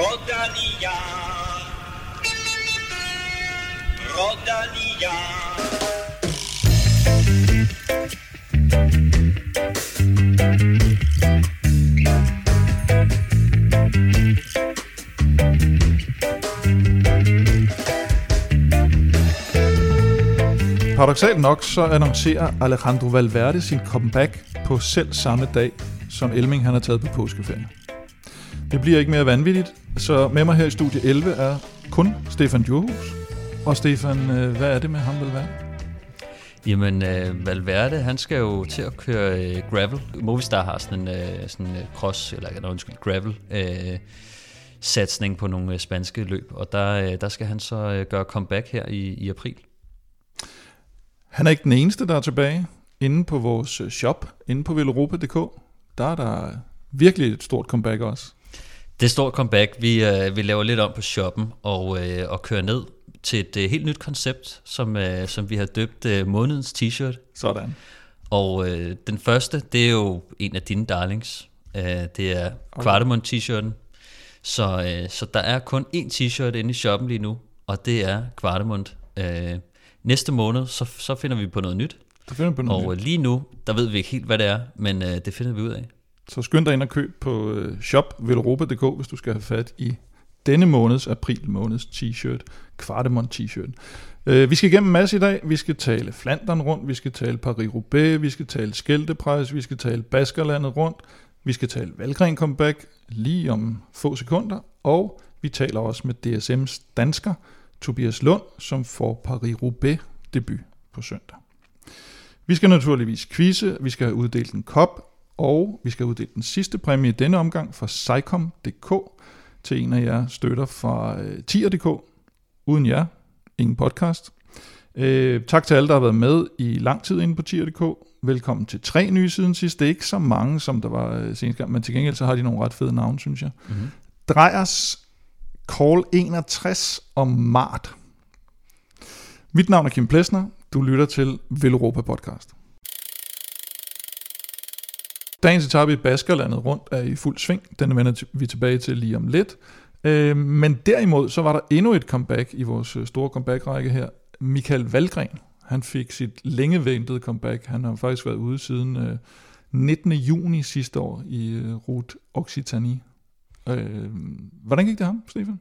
Rodalia. Rodalia. Paradoxalt nok så annoncerer Alejandro Valverde sin comeback på selv samme dag, som Elming han har taget på påskeferie. Det bliver ikke mere vanvittigt, så med mig her i studie 11 er kun Stefan Djurhus. Og Stefan, øh, hvad er det med ham Valverde? Jamen, øh, Valverde, han skal jo til at køre øh, gravel. Movistar har sådan en øh, sådan, øh, cross, eller nej, undskyld, gravel øh, satsning på nogle øh, spanske løb, og der, øh, der skal han så øh, gøre comeback her i, i april. Han er ikke den eneste, der er tilbage. Inde på vores øh, shop, inde på veloropa.dk, der er der virkelig et stort comeback også. Det er stort comeback. Vi, øh, vi laver lidt om på shoppen og, øh, og kører ned til et øh, helt nyt koncept, som, øh, som vi har døbt øh, månedens t-shirt. Sådan. Og øh, den første, det er jo en af dine darlings. Øh, det er Quardamon t-shirten. Så, øh, så der er kun én t-shirt inde i shoppen lige nu, og det er Quardamon. Øh, næste måned, så, så finder vi på noget nyt. Så finder vi på noget Og nyt. lige nu, der ved vi ikke helt, hvad det er, men øh, det finder vi ud af. Så skynd dig ind og køb på øh, hvis du skal have fat i denne måneds, april måneds t-shirt, Kvardemont t-shirt. Øh, vi skal igennem en masse i dag. Vi skal tale Flandern rundt, vi skal tale Paris-Roubaix, vi skal tale Skældepræs, vi skal tale Baskerlandet rundt, vi skal tale Valgren comeback lige om få sekunder, og vi taler også med DSM's dansker, Tobias Lund, som får Paris-Roubaix debut på søndag. Vi skal naturligvis quizze, vi skal have uddelt en kop, og vi skal uddele den sidste præmie i denne omgang fra Psycom.dk til en af jer støtter fra øh, Tier.dk. Uden jer, ingen podcast. Øh, tak til alle, der har været med i lang tid inde på Tier.dk. Velkommen til tre nye siden sidst. Det er ikke så mange, som der var øh, senest gang, men til gengæld så har de nogle ret fede navne, synes jeg. Mm-hmm. Drejers Call 61 og Mart. Mit navn er Kim Plesner. Du lytter til Veloropa Podcast. Dagens etape i Baskerlandet rundt er i fuld sving. Den vender vi tilbage til lige om lidt. Øh, men derimod så var der endnu et comeback i vores øh, store comeback-række her. Michael Valgren, han fik sit længe ventede comeback. Han har faktisk været ude siden øh, 19. juni sidste år i øh, Occitanie. Øh, hvordan gik det ham, Stefan?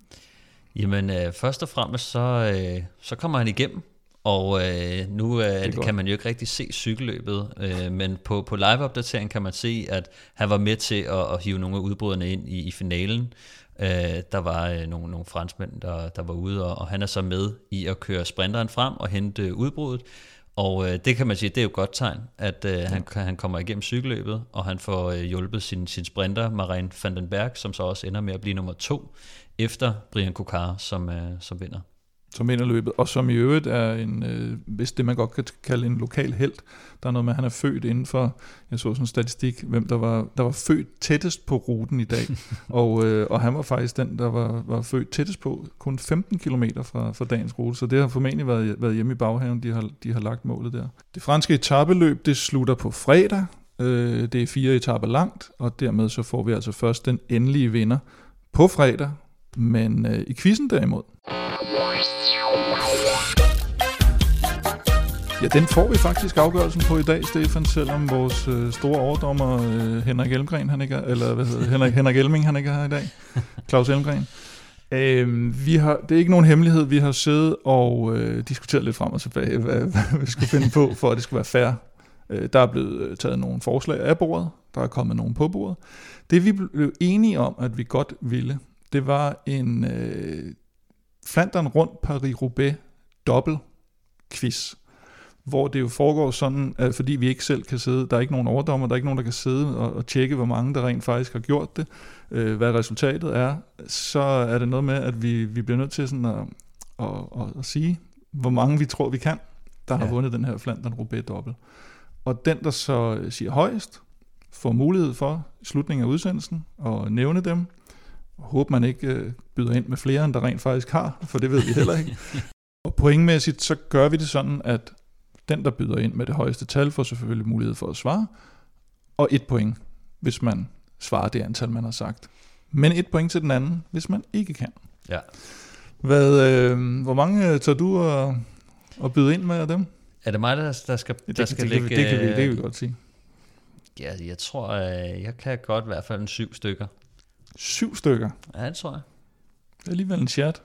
Jamen, øh, først og fremmest, så, øh, så kommer han igennem, og øh, nu øh, godt. kan man jo ikke rigtig se cykelløbet, øh, men på, på live-opdateringen kan man se, at han var med til at, at hive nogle af udbryderne ind i, i finalen. Øh, der var øh, nogle, nogle franskmænd, der, der var ude, og, og han er så med i at køre sprinteren frem og hente øh, udbruddet. Og øh, det kan man sige, det er jo et godt tegn, at øh, han, han kommer igennem cykelløbet, og han får øh, hjulpet sin, sin sprinter, Marin van den Berg, som så også ender med at blive nummer to, efter Brian Kokar, som, øh, som vinder. Som vinder løbet, og som i øvrigt er en, øh, hvis det man godt kan kalde en lokal held. Der er noget med, at han er født inden for, jeg så sådan en statistik, hvem der var, der var født tættest på ruten i dag. og, øh, og han var faktisk den, der var, var født tættest på, kun 15 km fra, fra dagens rute. Så det har formentlig været, været hjemme i baghaven, de har, de har lagt målet der. Det franske etabeløb, det slutter på fredag. Øh, det er fire etaper langt, og dermed så får vi altså først den endelige vinder på fredag. Men øh, i quizzen derimod, Ja, den får vi faktisk afgørelsen på i dag, Stefan, selvom vores øh, store overdommer øh, Henrik Elmgren, han ikke er, eller hvad hedder Henrik, Henrik Elming, han ikke er her i dag. Claus Elmgren. Øh, vi har, det er ikke nogen hemmelighed, vi har siddet og øh, diskuteret lidt frem og tilbage, hvad, hvad vi skulle finde på, for at det skulle være fair. Øh, der er blevet øh, taget nogle forslag af bordet, der er kommet nogle på bordet. Det vi blev enige om, at vi godt ville, det var en øh, Flandern rundt Paris-Roubaix dobbelt quiz hvor det jo foregår sådan, at fordi vi ikke selv kan sidde, der er ikke nogen overdommer, der er ikke nogen, der kan sidde og, og tjekke, hvor mange der rent faktisk har gjort det, øh, hvad resultatet er, så er det noget med, at vi, vi bliver nødt til sådan at, at, at, at sige, hvor mange vi tror, vi kan, der har Ja. vundet den her Flandern Roubaix dobbelt. Og den, der så siger højst, får mulighed for i slutningen af udsendelsen at nævne dem. Og håber man ikke øh, byder ind med flere, end der rent faktisk har, for det ved vi heller ikke. Og pointmæssigt, så gør vi det sådan, at den, der byder ind med det højeste tal, får selvfølgelig mulighed for at svare, og et point, hvis man svarer det antal, man har sagt. men et point til den anden, hvis man ikke kan. Ja. Hvad, øh, hvor mange øh, tager du at, at byde ind med af dem? Er det mig, der, der skal, der det, skal det, ligge... det, det, kan vi, det kan vi øh, godt sige. Ja, jeg tror, jeg kan godt i hvert fald en syv stykker. Syv stykker. Ja, det tror jeg. Det er alligevel en chat.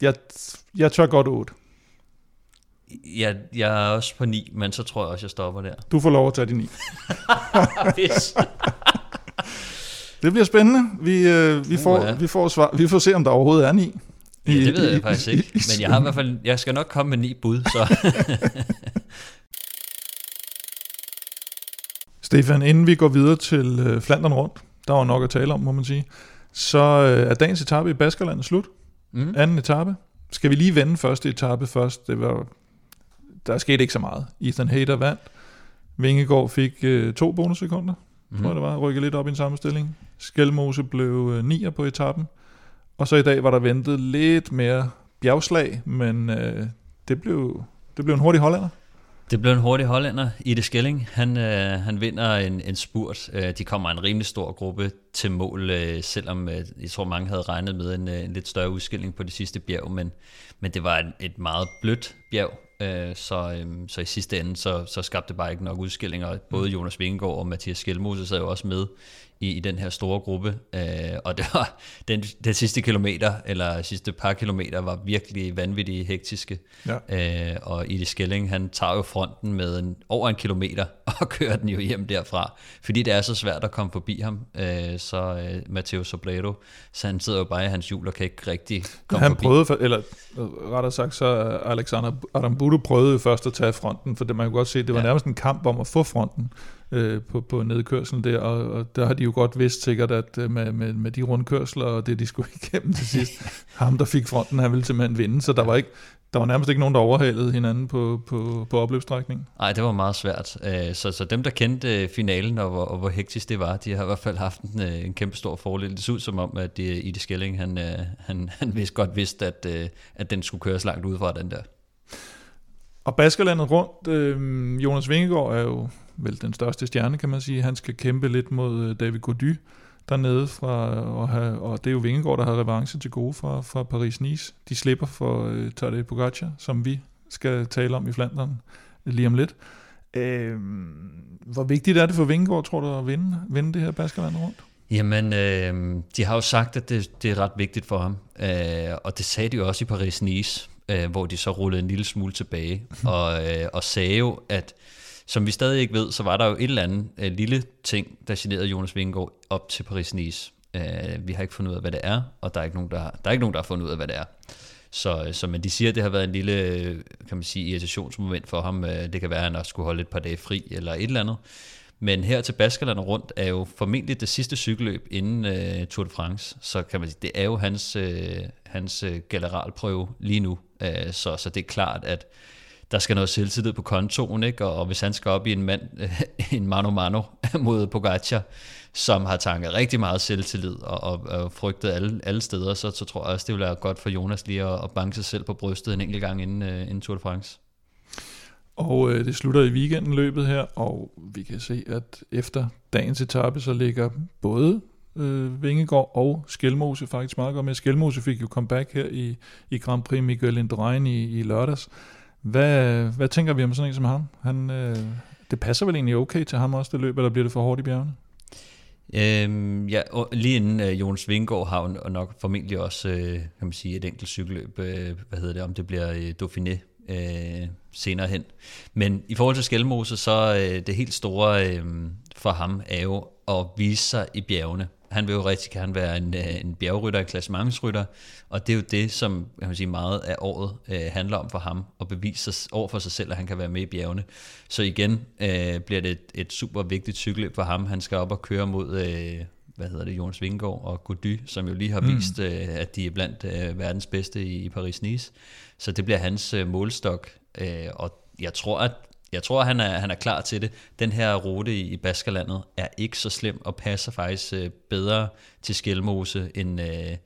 Jeg, jeg tør godt otte. Jeg, jeg er også på ni, men så tror jeg også, jeg stopper der. Du får lov at tage de ni. Hvis. Det bliver spændende. Vi, øh, vi, får, vi, får svar. vi får se, om der overhovedet er ni. Ja, I- det ved i- jeg faktisk i- ikke. i- Men jeg har i hvert fald, jeg skal nok komme med ni bud, så Stefan, inden vi går videre til øh, Flandern rundt, der var nok at tale om, må man sige, så øh, er dagens etape i Baskerland slut. mm. Anden etape. Skal vi lige vende første etape først? Det var, der skete ikke så meget. Ethan Hayter vandt. Vingegaard fik øh, to bonussekunder, mm. tror jeg det var, rykket lidt op i en sammenstilling. Skelmose blev øh, nier på etappen. Og så i dag var der ventet lidt mere bjergslag, men øh, det, blev, det blev en hurtig hollander. Det blev en hurtig hollænder. Ide Skelling, han, øh, han vinder en, en spurt. Øh, de kommer en rimelig stor gruppe til mål, øh, selvom øh, jeg tror mange havde regnet med en, øh, en lidt større udskilling på det sidste bjerg, men, men det var et, et meget blødt bjerg, øh, så, øh, så i sidste ende så, så skabte det bare ikke nok udskillinger. Både Jonas Vingegaard og Mathias Skelmose sad jo også med i, i den her store gruppe, øh, og det var den, den sidste kilometer, eller sidste par kilometer, var virkelig vanvittigt hektiske. Ja. Øh, og Ide Skelling, han tager jo fronten med en, over en kilometer og kører den jo hjem derfra, fordi det er så svært at komme forbi ham. Øh, så øh, Matteo Sobrero, så han sidder jo bare i hans hjul og kan ikke rigtig komme Han forbi. prøvede, for- eller rettere sagt, så Alexander Adambudu prøvede jo først at tage fronten, for det man kunne godt se, det var Ja. nærmest en kamp om at få fronten øh, på, på nedkørslen der, og, og der har de jo godt vidst sikkert, at øh, med, med, med de rundkørsler og det, de skulle igennem til sidst, ham der fik fronten, han ville simpelthen vinde, så der var ikke der var nærmest ikke nogen, der overhalede hinanden på, på, på opløbsstrækningen. Nej, det var meget svært. Øh, Så, så dem, der kendte øh, finalen og hvor, og hvor hektisk det var, de har i hvert fald haft en, en kæmpe stor fordel. Det så ud som om, at det, Ide Skelling, han, han, han vidste godt vidste, at, at den skulle køres langt ud fra den der. Og Baskerlandet rundt, øh, Jonas Vingegaard er jo vel den største stjerne, kan man sige. Han skal kæmpe lidt mod øh, David Gody dernede, fra, og, have, og det er jo Vingegaard, der har revanche til gode fra, fra Paris-Nice. De slipper for øh, Tadej Pogacar, som vi skal tale om i Flandern lige om lidt. Øh, hvor vigtigt er det for Vingegaard, tror du, at vinde, vinde det her Baskerlandet rundt? Jamen, øh, de har jo sagt, at det, det er ret vigtigt for ham, øh, og det sagde de jo også i Paris-Nice, øh, hvor de så rullede en lille smule tilbage, og, øh, og sagde jo, at som vi stadig ikke ved, så var der jo et eller andet øh, lille ting, der generede Jonas Vingegaard op til Paris-Nice. Øh, vi har ikke fundet ud af, hvad det er, og der er ikke nogen, der har, der er ikke nogen, der har fundet ud af, hvad det er. Så, øh, så men de siger, at det har været en lille, øh, kan man sige, irritationsmoment for ham. Øh, det kan være, at han også skulle holde et par dage fri, eller et eller andet. Men her til Baskerland rundt er jo formentlig det sidste cykelløb inden uh, Tour de France, så kan man sige, det er jo hans, uh, hans generalprøve lige nu. Uh, så, så det er klart, at der skal noget selvtillid på kontoen, ikke? Og, hvis han skal op i en mand, en mano-mano mod Pogacar, som har tanket rigtig meget selvtillid og, og, og frygtet alle, alle steder, så, så tror jeg også, det vil være godt for Jonas lige at, at banke sig selv på brystet en enkelt gang inden, uh, inden Tour de France. Og øh, det slutter i weekenden løbet her, og vi kan se, at efter dagens etape, så ligger både øh, Vingegaard og Skelmose faktisk meget godt med. Skelmose fik jo comeback her i, i Grand Prix Miguel Indurain i, i lørdags. Hvad, hvad tænker vi om sådan en som ham? Han, øh, det passer vel egentlig okay til ham også, det løb, eller bliver det for hårdt i bjergene? Øhm, ja, og lige inden øh, Jonas Vingård har jo nok formentlig også, øh, kan man sige, et enkelt cykelløb, øh, hvad hedder det, om det bliver øh, Dauphiné øh, senere hen. Men i forhold til Skelmose, så øh, det helt store øh, for ham er jo at vise sig i bjergene. Han vil jo rigtig gerne være en, øh, en bjergrytter, en klassementsrytter, og det er jo det, som kan man sige, meget af året øh, handler om for ham, at bevise sig over for sig selv, at han kan være med i bjergene. Så igen øh, bliver det et, et super vigtigt cykelløb for ham. Han skal op og køre mod, øh, hvad hedder det, Jonas Vingegaard og Gody, som jo lige har Mm. vist, øh, at de er blandt øh, verdens bedste i, i Paris-Nice. Så det bliver hans øh, målstok, øh, og jeg tror, at jeg tror, han er, han er klar til det. Den her rute i, i Baskerlandet er ikke så slem og passer faktisk øh, bedre til Skelmose, end, øh,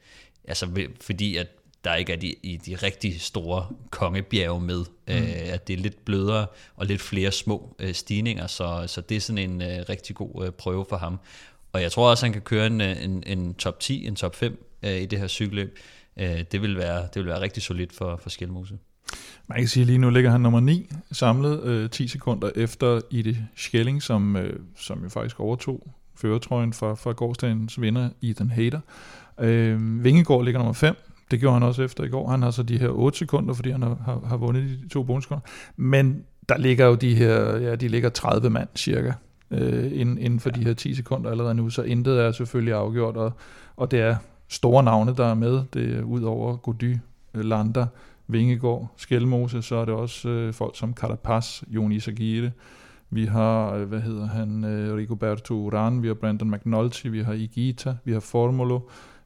altså, fordi at der ikke er de, i de rigtig store kongebjerge med. Mm. Øh, at det er lidt blødere og lidt flere små øh, stigninger, så, så det er sådan en øh, rigtig god øh, prøve for ham. Og jeg tror også, han kan køre en, en, en top 10, en top 5 øh, i det her cykelløb. Øh, det, vil være, det vil være rigtig solidt for, for Skelmose. Man kan sige, at lige nu ligger han nummer 9 samlet øh, 10 sekunder efter Ide Schelling, som, øh, som jo faktisk overtog føretrøjen fra, fra gårdsdagens vinder Ethan Hader. Øh, Vingegaard ligger nummer 5. Det gjorde han også efter i går. Han har så de her 8 sekunder, fordi han har, har, har vundet de to bonussekunder. Men der ligger jo de her, ja, de ligger 30 mand cirka øh, inden, inden for ja. de her 10 sekunder allerede nu, så intet er selvfølgelig afgjort, og, og det er store navne, der er med. Det er ud over Gody, Lander, Vingegaard, Skelmose, så er det også øh, folk som Carapaz, Jon Isagire, vi har, øh, hvad hedder han, øh, Rigoberto Uran, vi har Brandon McNulty, vi har Igita, vi har Formolo,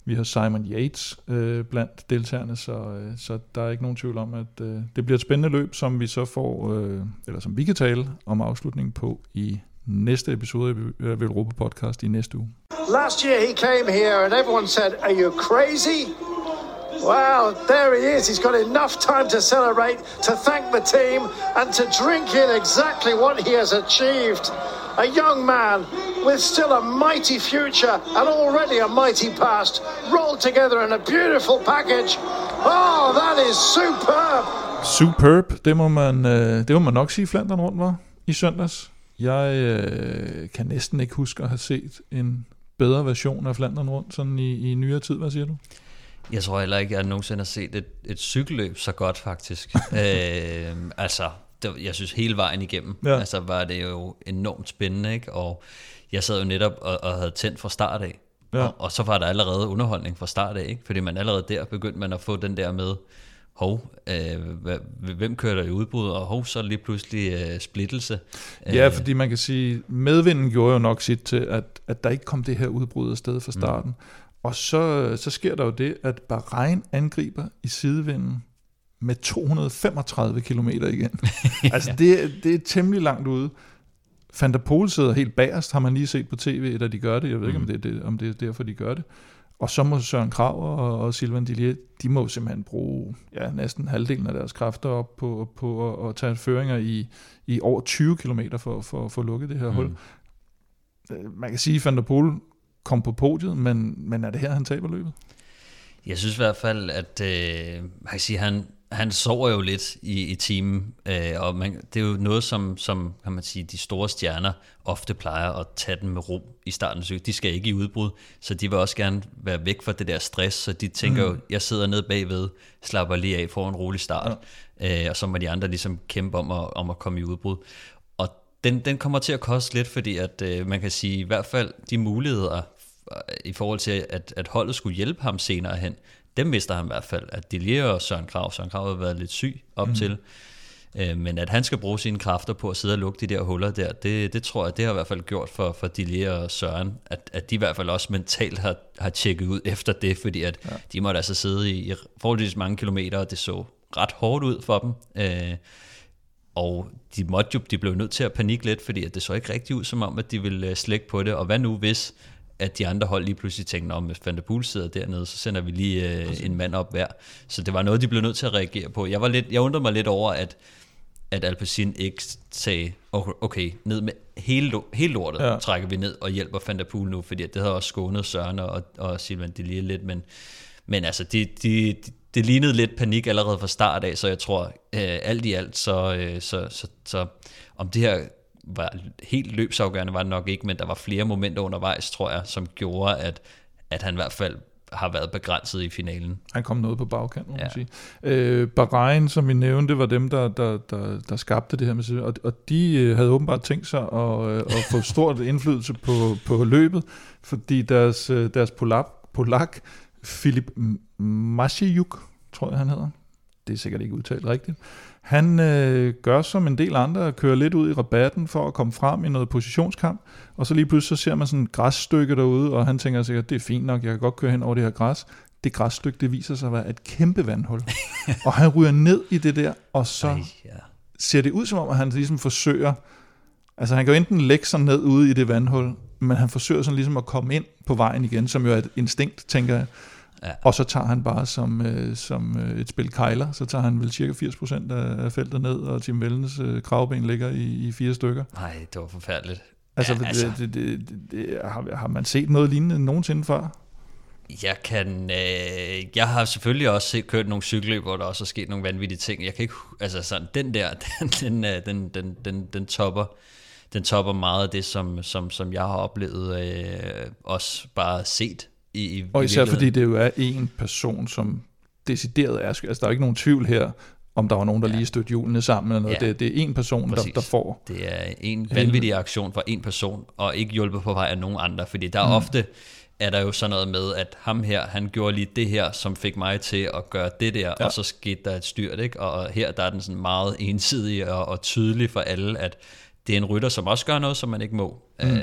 vi har Simon Yates øh, blandt deltagerne, så, øh, så der er ikke nogen tvivl om, at øh, det bliver et spændende løb, som vi så får, øh, eller som vi kan tale om afslutningen på i næste episode af Europa Podcast i næste uge. Last year he came here and everyone said, are you crazy? Well, there he is. He's got enough time to celebrate, to thank the team, and to drink in exactly what he has achieved. A young man with still a mighty future and already a mighty past, rolled together in a beautiful package. Oh, that is superb! Superb, det må man, øh, det må man nok sige, Flandern rundt var i søndags. Jeg øh, kan næsten ikke huske at have set en bedre version af Flandern rundt sådan i, i nyere tid. Hvad siger du? Jeg tror heller ikke, at jeg nogensinde har set et, et cykelløb så godt, faktisk. øh, altså, det, jeg synes hele vejen igennem, ja. altså var det jo enormt spændende, ikke? Og jeg sad jo netop og, og havde tændt fra start af. Ja. Og, og så var der allerede underholdning fra start af, ikke? Fordi man allerede der begyndte man at få den der med, hov, øh, hvem kører der i udbrud, og hov, så lige pludselig øh, splittelse. Ja, øh. fordi man kan sige, medvinden gjorde jo nok sit til, at, at der ikke kom det her udbrud af sted fra starten. Mm. Og så, så sker der jo det, at Bahrain angriber i sidevinden med 235 km igen. altså det, det er temmelig langt ude. Van der Pol sidder helt bagerst, har man lige set på tv, da de gør det. Jeg ved mm. ikke, om det, er det, om det er derfor, de gør det. Og så må Søren Krav og, og Silvan Dillier, de må simpelthen bruge ja, næsten halvdelen af deres kræfter op på, på at, at tage føringer i, i over 20 km for, for at få lukket det her mm. hul. Øh, man kan sige, at Van der Pol kom på podiet, men, men er det her, han taber løbet? Jeg synes i hvert fald, at øh, man kan sige, han, han sover jo lidt i, i teamen, øh, og man, det er jo noget, som, som kan man sige, de store stjerner ofte plejer at tage den med ro i starten af De skal ikke i udbrud, så de vil også gerne være væk fra det der stress, så de tænker mm. jo, jeg sidder nede bagved, slapper lige af, får en rolig start, ja. øh, og så må de andre ligesom kæmpe om at, om at komme i udbrud. Og den, den kommer til at koste lidt, fordi at øh, man kan sige, i hvert fald de muligheder i forhold til, at, at holdet skulle hjælpe ham senere hen, dem mister han i hvert fald. At Delia og Søren Krav, Søren Krav har været lidt syg op mm. til, øh, men at han skal bruge sine kræfter på at sidde og lukke de der huller der, det, det tror jeg, det har i hvert fald gjort for, for Delia og Søren, at, at de i hvert fald også mentalt har, har tjekket ud efter det, fordi at ja. de måtte altså sidde i, i forholdsvis mange kilometer, og det så ret hårdt ud for dem. Øh, og de måtte jo, de blev nødt til at panikke lidt, fordi at det så ikke rigtig ud som om, at de ville øh, slække på det. Og hvad nu hvis at de andre hold lige pludselig tænkte, om hvis Van der Poel sidder dernede, så sender vi lige øh, en mand op hver. Så det var noget, de blev nødt til at reagere på. Jeg, var lidt, jeg undrede mig lidt over, at, at Alpecin ikke sagde, okay, ned med hele, hele lortet, ja. trækker vi ned og hjælper Van der Poel nu, fordi det havde også skånet Søren og, og Silvan Delia lidt, men, men altså, de, de, de, det lignede lidt panik allerede fra start af, så jeg tror, øh, alt i alt, så, øh, så, så, så om det her var helt løbsafgørende var det nok ikke, men der var flere momenter undervejs, tror jeg, som gjorde, at, at han i hvert fald har været begrænset i finalen. Han kom noget på bagkant, må ja. man sige. Øh, Bahrain, som vi nævnte, var dem, der, der, der, der skabte det her med og, og de øh, havde åbenbart tænkt sig at, øh, at få stort indflydelse på, på løbet, fordi deres, øh, deres polak, polak Filip Mashiuk, tror jeg han hedder, det er sikkert ikke udtalt rigtigt, han øh, gør som en del andre, kører lidt ud i rabatten for at komme frem i noget positionskamp, og så lige pludselig så ser man sådan et græsstykke derude, og han tænker sikkert, det er fint nok, jeg kan godt køre hen over det her græs. Det græsstykke, det viser sig at være et kæmpe vandhul. og han ryger ned i det der, og så Ej, ja. ser det ud som om, at han ligesom forsøger, altså han kan jo enten lægge sig ned ude i det vandhul, men han forsøger sådan ligesom at komme ind på vejen igen, som jo er et instinkt, tænker jeg. Ja. Og så tager han bare som, øh, som øh, et spil kejler, så tager han vel cirka 80% af, feltet ned, og Tim Vellens øh, kravben ligger i, i fire stykker. Nej, det var forfærdeligt. Altså, Ja, altså. Det, det, det, det, har, har man set noget lignende nogensinde før? Jeg kan, øh, jeg har selvfølgelig også set, kørt nogle cykelløb, hvor der også er sket nogle vanvittige ting. Jeg kan ikke, altså sådan, den der, den, den, øh, den, den, den, den topper, den topper meget af det, som, som, som jeg har oplevet, øh, også bare set i, i Og i især fordi det jo er en person, som decideret er. Altså, der er ikke nogen tvivl her, om der var nogen, der Ja. lige stødte hjulene sammen eller noget. Ja. Det, det er en person, der, Præcis. der får. Det er en vanvittig aktion fra en person, og ikke hjulpet på vej af nogen andre, fordi der er Mm. ofte, er der jo sådan noget med, at ham her, han gjorde lige det her, som fik mig til at gøre det der, ja. og så skete der et styrt, ikke? Og her der er den sådan meget ensidig og, og tydelig for alle, at det er en rytter, som også gør noget, som man ikke må. Mm. Øh,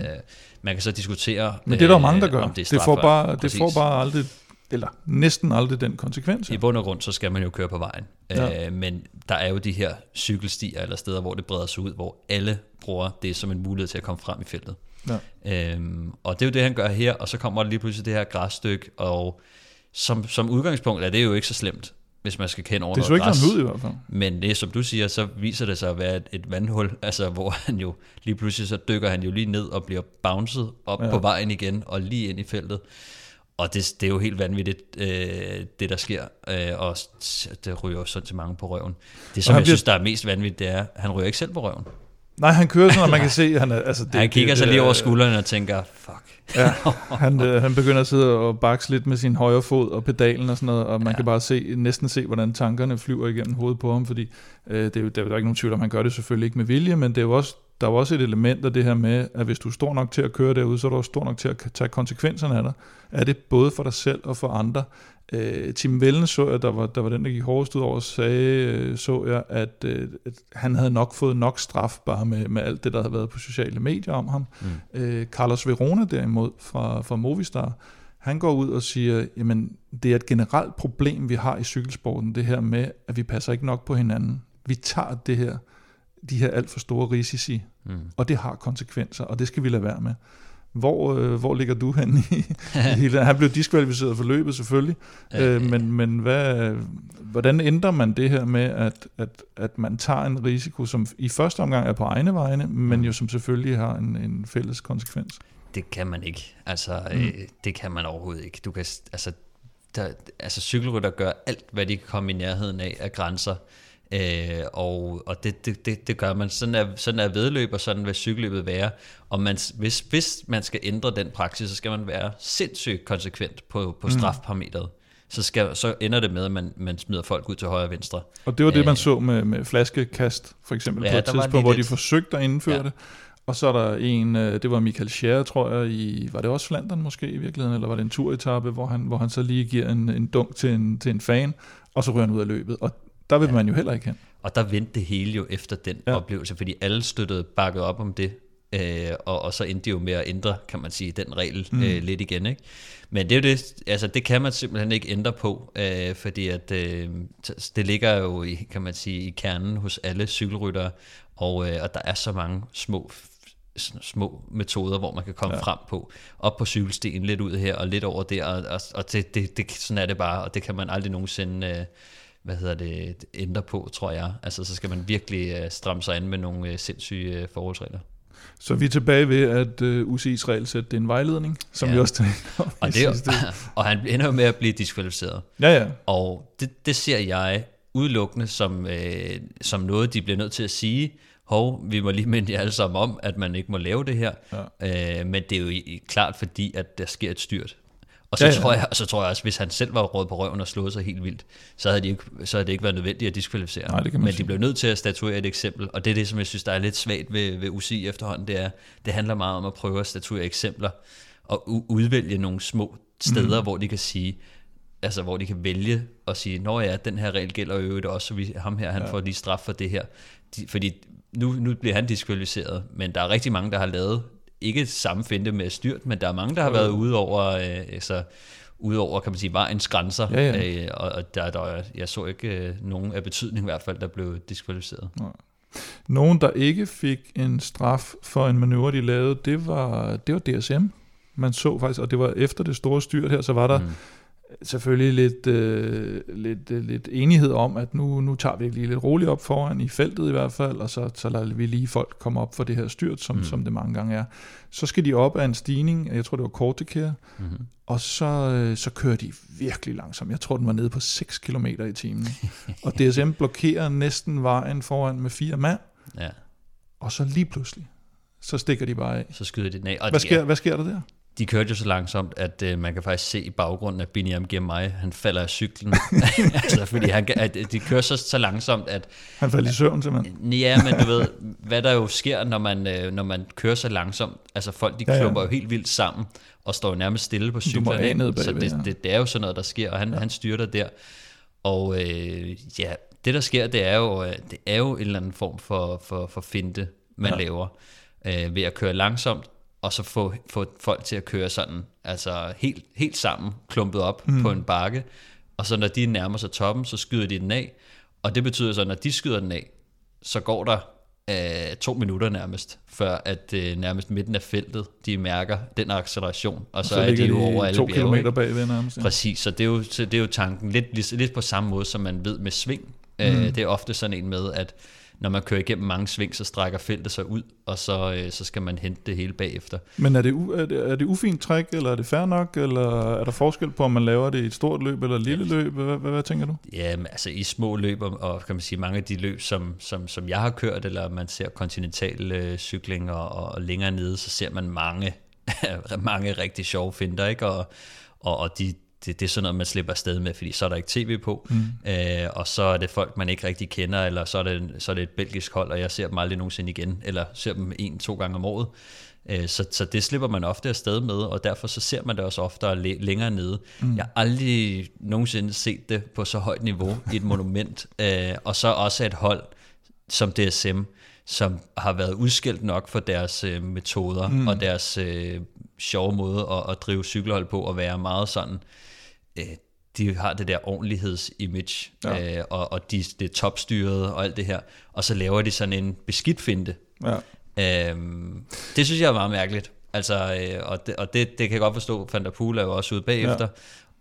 man kan så diskutere, Men det er der jo mange, der øh, gør. om Det, er det, får bare, det får bare aldrig, eller næsten aldrig den konsekvens. I bund og grund, så skal man jo køre på vejen. Ja. Øh, men der er jo de her cykelstier eller steder, hvor det breder sig ud, hvor alle bruger det som en mulighed til at komme frem i feltet. Ja. Øhm, og det er jo det, han gør her, og så kommer der lige pludselig det her græsstykke, og som, som udgangspunkt er det jo ikke så slemt, hvis man skal kende over Det så noget ikke græs. sådan ud i hvert fald. Men det, som du siger, så viser det sig at være et, et vandhul, altså hvor han jo lige pludselig så dykker han jo lige ned og bliver bounced op Ja. på vejen igen og lige ind i feltet. Og det, det er jo helt vanvittigt, øh, det der sker, øh, og det ryger jo sådan til mange på røven. Det, som jeg bliver- synes, der er mest vanvittigt, det er, at han ryger ikke selv på røven. Nej, han kører sådan, at man kan se, at han er... Altså, det, han kigger det, sig lige over er- skulderen og tænker, fuck. Ja, han, øh, han begynder at sidde og bakse lidt med sin højre fod og pedalen og sådan noget, og man ja. Kan bare se, næsten se, hvordan tankerne flyver igennem hovedet på ham, fordi øh, det er jo, der er jo ikke nogen tvivl om, han gør det selvfølgelig ikke med vilje, men det er jo også, der er jo også et element af det her med, at hvis du er stor nok til at køre derude, så er du også stor nok til at tage konsekvenserne af dig. Er det både for dig selv og for andre? Øh, Tim Vellen så jeg, der var, der var den, der gik hårdest ud over, sagde, øh, så jeg, at, øh, at han havde nok fået nok straf bare med, med alt det, der havde været på sociale medier om ham. Mm. Øh, Carlos Verona derimod fra, fra Movistar, han går ud og siger, jamen det er et generelt problem, vi har i cykelsporten, det her med, at vi passer ikke nok på hinanden. Vi tager det her, de her alt for store risici, Mm. og det har konsekvenser, og det skal vi lade være med. Hvor, øh, hvor ligger du hen i, i hele Han blev diskvalificeret for løbet selvfølgelig, øh, men, men hvad, hvordan ændrer man det her med, at, at, at man tager en risiko, som i første omgang er på egne vegne, men jo som selvfølgelig har en, en fælles konsekvens? Det kan man ikke. Altså, Mm. mm. øh, det kan man overhovedet ikke. Du kan, altså, der, altså cykelrytter gør alt, hvad de kan komme i nærheden af, af grænser. Øh, og og det, det, det, det gør man. Sådan er, sådan er vedløb, og sådan vil cykelløbet være. Og man, hvis, hvis man skal ændre den praksis, så skal man være sindssygt konsekvent på, på Mm. strafparametret. Så, skal, så ender det med, at man, man smider folk ud til højre og venstre. Og det var det, Øh. man så med, med flaskekast, for eksempel, Ja, på et tidspunkt, hvor de lidt- forsøgte at indføre Ja. det. Og så er der en, øh, det var Michael Scher, tror jeg, i, var det også Flandern måske i virkeligheden, eller var det en turetappe, hvor han, hvor han så lige giver en, en dunk til en, til en fan, og så ryger han ud af løbet. Og der vil Ja. man jo heller ikke hen. Og der vendte det hele jo efter den Ja. oplevelse, fordi alle støttede bakket op om det, øh, og, og så endte de jo med at ændre, kan man sige, den regel Mm. øh, lidt igen. Ikke? Men det er jo det, altså det kan man simpelthen ikke ændre på, øh, fordi at øh, det ligger jo, i, kan man sige, i kernen hos alle cykelryttere, og, øh, og der er så mange små små metoder, hvor man kan komme ja. frem på. Op på cykelstien, lidt ud her og lidt over der, og, og, og det, det, det, sådan er det bare, og det kan man aldrig nogensinde øh, hvad hedder det, ændre på, tror jeg. Altså, så skal man virkelig øh, stramme sig an med nogle øh, sindssyge øh, forholdsregler. Så vi er tilbage ved, at uh, UCI's regelsæt, det er en vejledning, som Ja. vi også talte om Og, det, sidste og han ender jo med at blive diskvalificeret. Ja, ja. Og det, det ser jeg udelukkende som, øh, som noget, de bliver nødt til at sige, hov, vi må lige minde jer alle sammen om, at man ikke må lave det her. Ja. Øh, men det er jo klart fordi, at der sker et styrt. Og så, Ja, ja. Tror jeg, så tror jeg også, hvis han selv var råd på røven og slået sig helt vildt, så havde, de ikke, så havde det ikke været nødvendigt at diskvalificere. Nej, det kan Men sige. de blev nødt til at statuere et eksempel, og det er det, som jeg synes, der er lidt svagt ved, ved UCI efterhånden, det er, det handler meget om at prøve at statuere eksempler, og u- udvælge nogle små steder, mm. hvor de kan sige, altså hvor de kan vælge og sige, nå ja, den her regel gælder øvrigt også, så vi, ham her, han ja. får lige straf for det her. De, fordi nu, nu bliver han diskvalificeret, men der er rigtig mange, der har lavet, ikke samme finte med styrt, men der er mange, der har været ude over, øh, altså, ude over, kan man sige, vejens grænser, Ja, ja. Øh, og, og der, der, jeg så ikke øh, nogen af betydning i hvert fald, der blev diskvalificeret. Nogen, der ikke fik en straf for en manøvre, de lavede, det var, det var DSM. Man så faktisk, og det var efter det store styrt her, så var der, mm. Selvfølgelig lidt, øh, lidt, øh, lidt enighed om, at nu, nu tager vi lige lidt roligt op foran i feltet i hvert fald, og så, så lader vi lige folk komme op for det her styrt, som, mm. som det mange gange er. Så skal de op af en stigning, jeg tror det var Kortekær, mm-hmm. og så, øh, så kører de virkelig langsomt. Jeg tror den var nede på 6 km i timen. og DSM blokerer næsten vejen foran med fire mand, Ja. og så lige pludselig, så stikker de bare af. Så skyder de den af. Og Hvad sker, hvad sker der der? De kørte jo så langsomt, at øh, man kan faktisk se i baggrunden, at Biniam mig, han falder af cyklen. altså, fordi han, at de kører så, så langsomt, at Han faldt i søvn simpelthen. Ja, men du ved, hvad der jo sker, når man, øh, når man kører så langsomt. Altså folk, de Ja, ja. klumper jo helt vildt sammen, og står jo nærmest stille på ned Så det, det, det er jo sådan noget, der sker, og han, ja. han styrter der. Og øh, ja, det der sker, det er jo, øh, det er jo en eller anden form for, for, for finte, man ja. laver, øh, ved at køre langsomt, og så få, få folk til at køre sådan, altså helt, helt sammen, klumpet op mm. på en bakke, og så når de nærmer sig toppen, så skyder de den af, og det betyder så, at når de skyder den af, så går der øh, to minutter nærmest, før at øh, nærmest midten af feltet, de mærker den acceleration, og så, så er de jo over alle to bjerge. kilometer bagved nærmest. Ja. Præcis, så det er jo, så det er jo tanken lidt, lidt, lidt på samme måde, som man ved med sving. Mm. Øh, det er ofte sådan en med, at når man kører igennem mange sving, så strækker feltet sig ud, og så, øh, så skal man hente det hele bagefter. Men er det, u, er, det, er det ufint træk, eller er det fair nok, eller er der forskel på, om man laver det i et stort løb eller et lille løb? Hvad, hvad, hvad tænker du? Ja, men altså i små løb, og- og kan man sige, mange af de løb, som, som, som jeg har kørt, eller man ser kontinental øh, cykling og, og længere nede, så ser man mange, mange rigtig sjove finder, ikke? Og, og, og de, det, det er sådan noget, man slipper afsted med, fordi så er der ikke tv på, mm. øh, og så er det folk, man ikke rigtig kender, eller så er, det, så er det et belgisk hold, og jeg ser dem aldrig nogensinde igen, eller ser dem en, to gange om året. Øh, Så, så det slipper man ofte afsted med, og derfor så ser man det også oftere læ- længere nede. Mm. Jeg har aldrig nogensinde set det på så højt niveau i et monument, øh, og så også et hold som DSM, som har været udskilt nok for deres øh, metoder mm. og deres øh, sjove måde at, at drive cykelhold på, og være meget sådan, øh, de har det der ordentligheds-image, Ja. øh, og, og de, det er topstyret og alt det her, og så laver de sådan en beskidt finte, Ja. Øhm, det synes jeg er meget mærkeligt. Altså, øh, og det, og det, det kan jeg godt forstå, Van der Poel er jo også ude bagefter, Ja.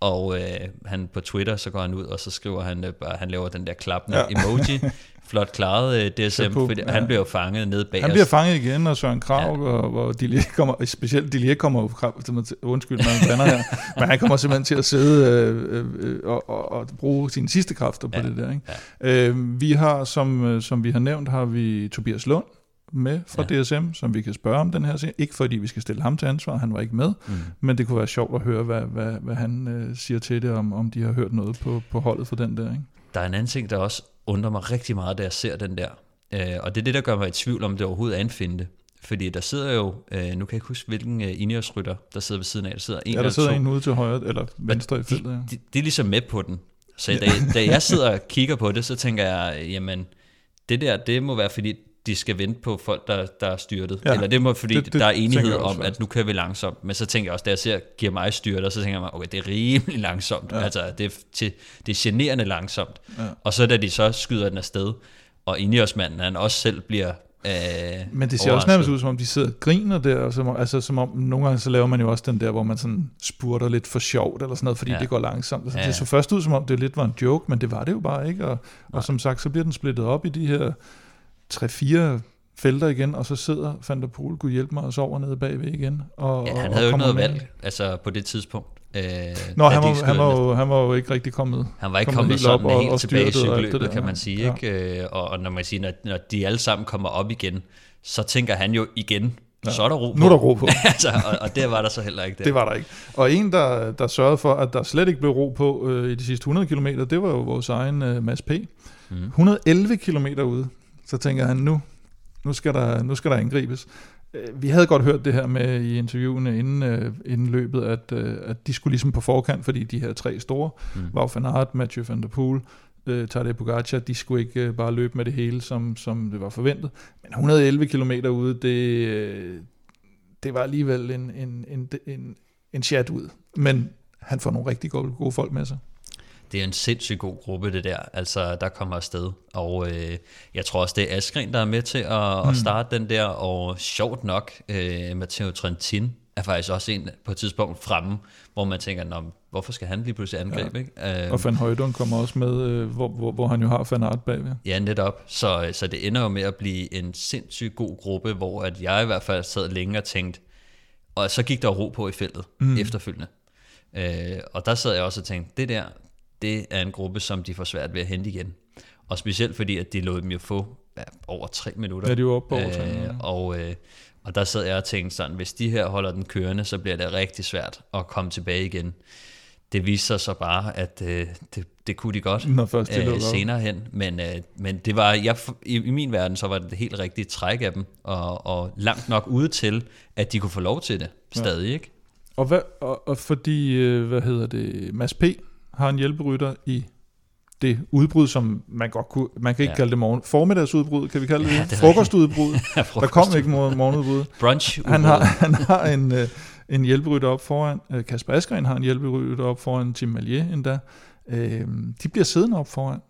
og øh, han på Twitter, så går han ud, og så skriver han øh, han laver den der klappende ja. emoji. Flot klaret øh, DSM, Chapeau, fordi ja. han bliver fanget nede bag Han bliver fanget igen, og Søren Krav, ja. og, hvor Dilie kommer, specielt Dilie kommer jo undskyld, man blander her, men han kommer simpelthen til at sidde øh, øh, og, og, og bruge sine sidste kræfter på Ja, det der. Ikke? Ja. Øh, vi har, som, øh, som vi har nævnt, har vi Tobias Lund med fra ja. DSM, som vi kan spørge om den her serie. Ikke fordi vi skal stille ham til ansvar, han var ikke med, Mm. men det kunne være sjovt at høre, hvad, hvad, hvad han øh, siger til det, om, om de har hørt noget på, på holdet for den der. Ikke? Der er en anden ting, der også undrer mig rigtig meget, da jeg ser den der. Øh, og det er det, der gør mig i tvivl om, det overhovedet er en finte. Fordi der sidder jo, øh, nu kan jeg ikke huske, hvilken øh, Ineos-rytter, der sidder ved siden af. Der sidder en Ja, der sidder to. en ude til højre, eller venstre i de, feltet. Ja. de, de er ligesom med på den. Så da, da jeg sidder og kigger på det, så tænker jeg, jamen, det der, det må være, fordi de skal vente på folk, der, der er styrtet. Ja, Eller det må, fordi det- det, der er enighed også om, at nu kører vi langsomt. Men så tænker jeg også, da jeg ser, giver mig styrter, så tænker jeg mig, okay, det er rimelig langsomt. Ja. Altså, det er, til, det er generende langsomt. Ja. Og så da de så skyder den afsted, og Ineos-manden, han også selv bliver øh, Men det ser også nærmest ud, som om de sidder og griner der, og som, altså som om, nogle gange så laver man jo også den der, hvor man sådan spurter lidt for sjovt, eller sådan noget, fordi ja. Det går langsomt. Altså, ja. Ja. Det så først ud, som om det lidt var en joke, men det var det jo bare ikke, og, og Nej. som sagt, så bliver den splittet op i de her 3-4 felter igen, og så sidder Van der Poel, kunne hjælpe mig, og sover nede bagved igen. Og, Ja, og- han og havde jo ikke noget valg, altså på det tidspunkt. Øh, Nå, han var, han, var jo, han var jo ikke rigtig kommet. Han var ikke kommet kommet op sådan og- helt og tilbage i og det cykelløbet, der. kan man sige. Ja. Ikke? Øh, Og, og når man siger, når, når de alle sammen kommer op igen, så tænker han jo igen, Ja. så er der ro på. Nu er der ro på. altså, og, og der var der så heller ikke det. Det var der ikke. Og en, der, der sørgede for, at der slet ikke blev ro på øh, i de sidste 100 km, det var jo vores egen øh, Mads P. Mm. 111 km ude. Så tænker han, nu, nu, skal der, nu skal der angribes. Øh, Vi havde godt hørt det her med i interviewene inden, øh, inden løbet, at, øh, at de skulle ligesom på forkant, fordi de her tre store, Mm. Wout van Aert, Mathieu van der Poel, øh, Tadej Pogacar, de skulle ikke øh, bare løbe med det hele, som, som det var forventet. Men 111 km ude, det, øh, det var alligevel en, en, en, en, en chat ud. Men han får nogle rigtig gode, gode folk med sig. Det er en sindssygt god gruppe, det der, altså der kommer afsted. Og øh, jeg tror også, det er Askren, der er med til at, Mm. at starte den der, og sjovt nok, øh, Matteo Trentin er faktisk også en på et tidspunkt fremme, hvor man tænker, Nå, hvorfor skal han lige pludselig angribe? Ja. Ikke? Og Van Højdun kommer også med, øh, hvor, hvor, hvor han jo har Van Aert bagved. Ja, netop. Så, så det ender jo med at blive en sindssygt god gruppe, hvor at jeg i hvert fald sad længe og tænkte, og så gik der ro på i feltet mm. efterfølgende. Øh, og der sad jeg også og tænkte, det der, det er en gruppe, som de får svært ved at hente igen. Og specielt fordi, at de lod dem jo få ja, over tre minutter. Ja, de var oppe på over tre. Øh, og, øh, og der sad jeg og tænkte sådan, hvis de her holder den kørende, så bliver det rigtig svært at komme tilbage igen. Det viste sig så bare, at øh, det, det kunne de godt Når først de øh, senere hen. Men, øh, men det var, jeg, i, i min verden, så var det det helt rigtige træk af dem, og, og langt nok ude til, at de kunne få lov til det stadig, ja. ikke? Og, hvad, og, og fordi, øh, hvad hedder det, Mads P. har en hjælperytter i det udbrud, som man godt kunne, man kan ikke ja. kalde det morgen, formiddagsudbrud, kan vi kalde det ja, det? Frokostudbrud. ja, frokost. Der kom ikke morgenudbrud. Brunch. Han har, han har en, øh, en hjælperytter op foran, øh, Kasper Askren har en hjælperytter op foran Tim Malier endda. Øh, de bliver siddende op foran,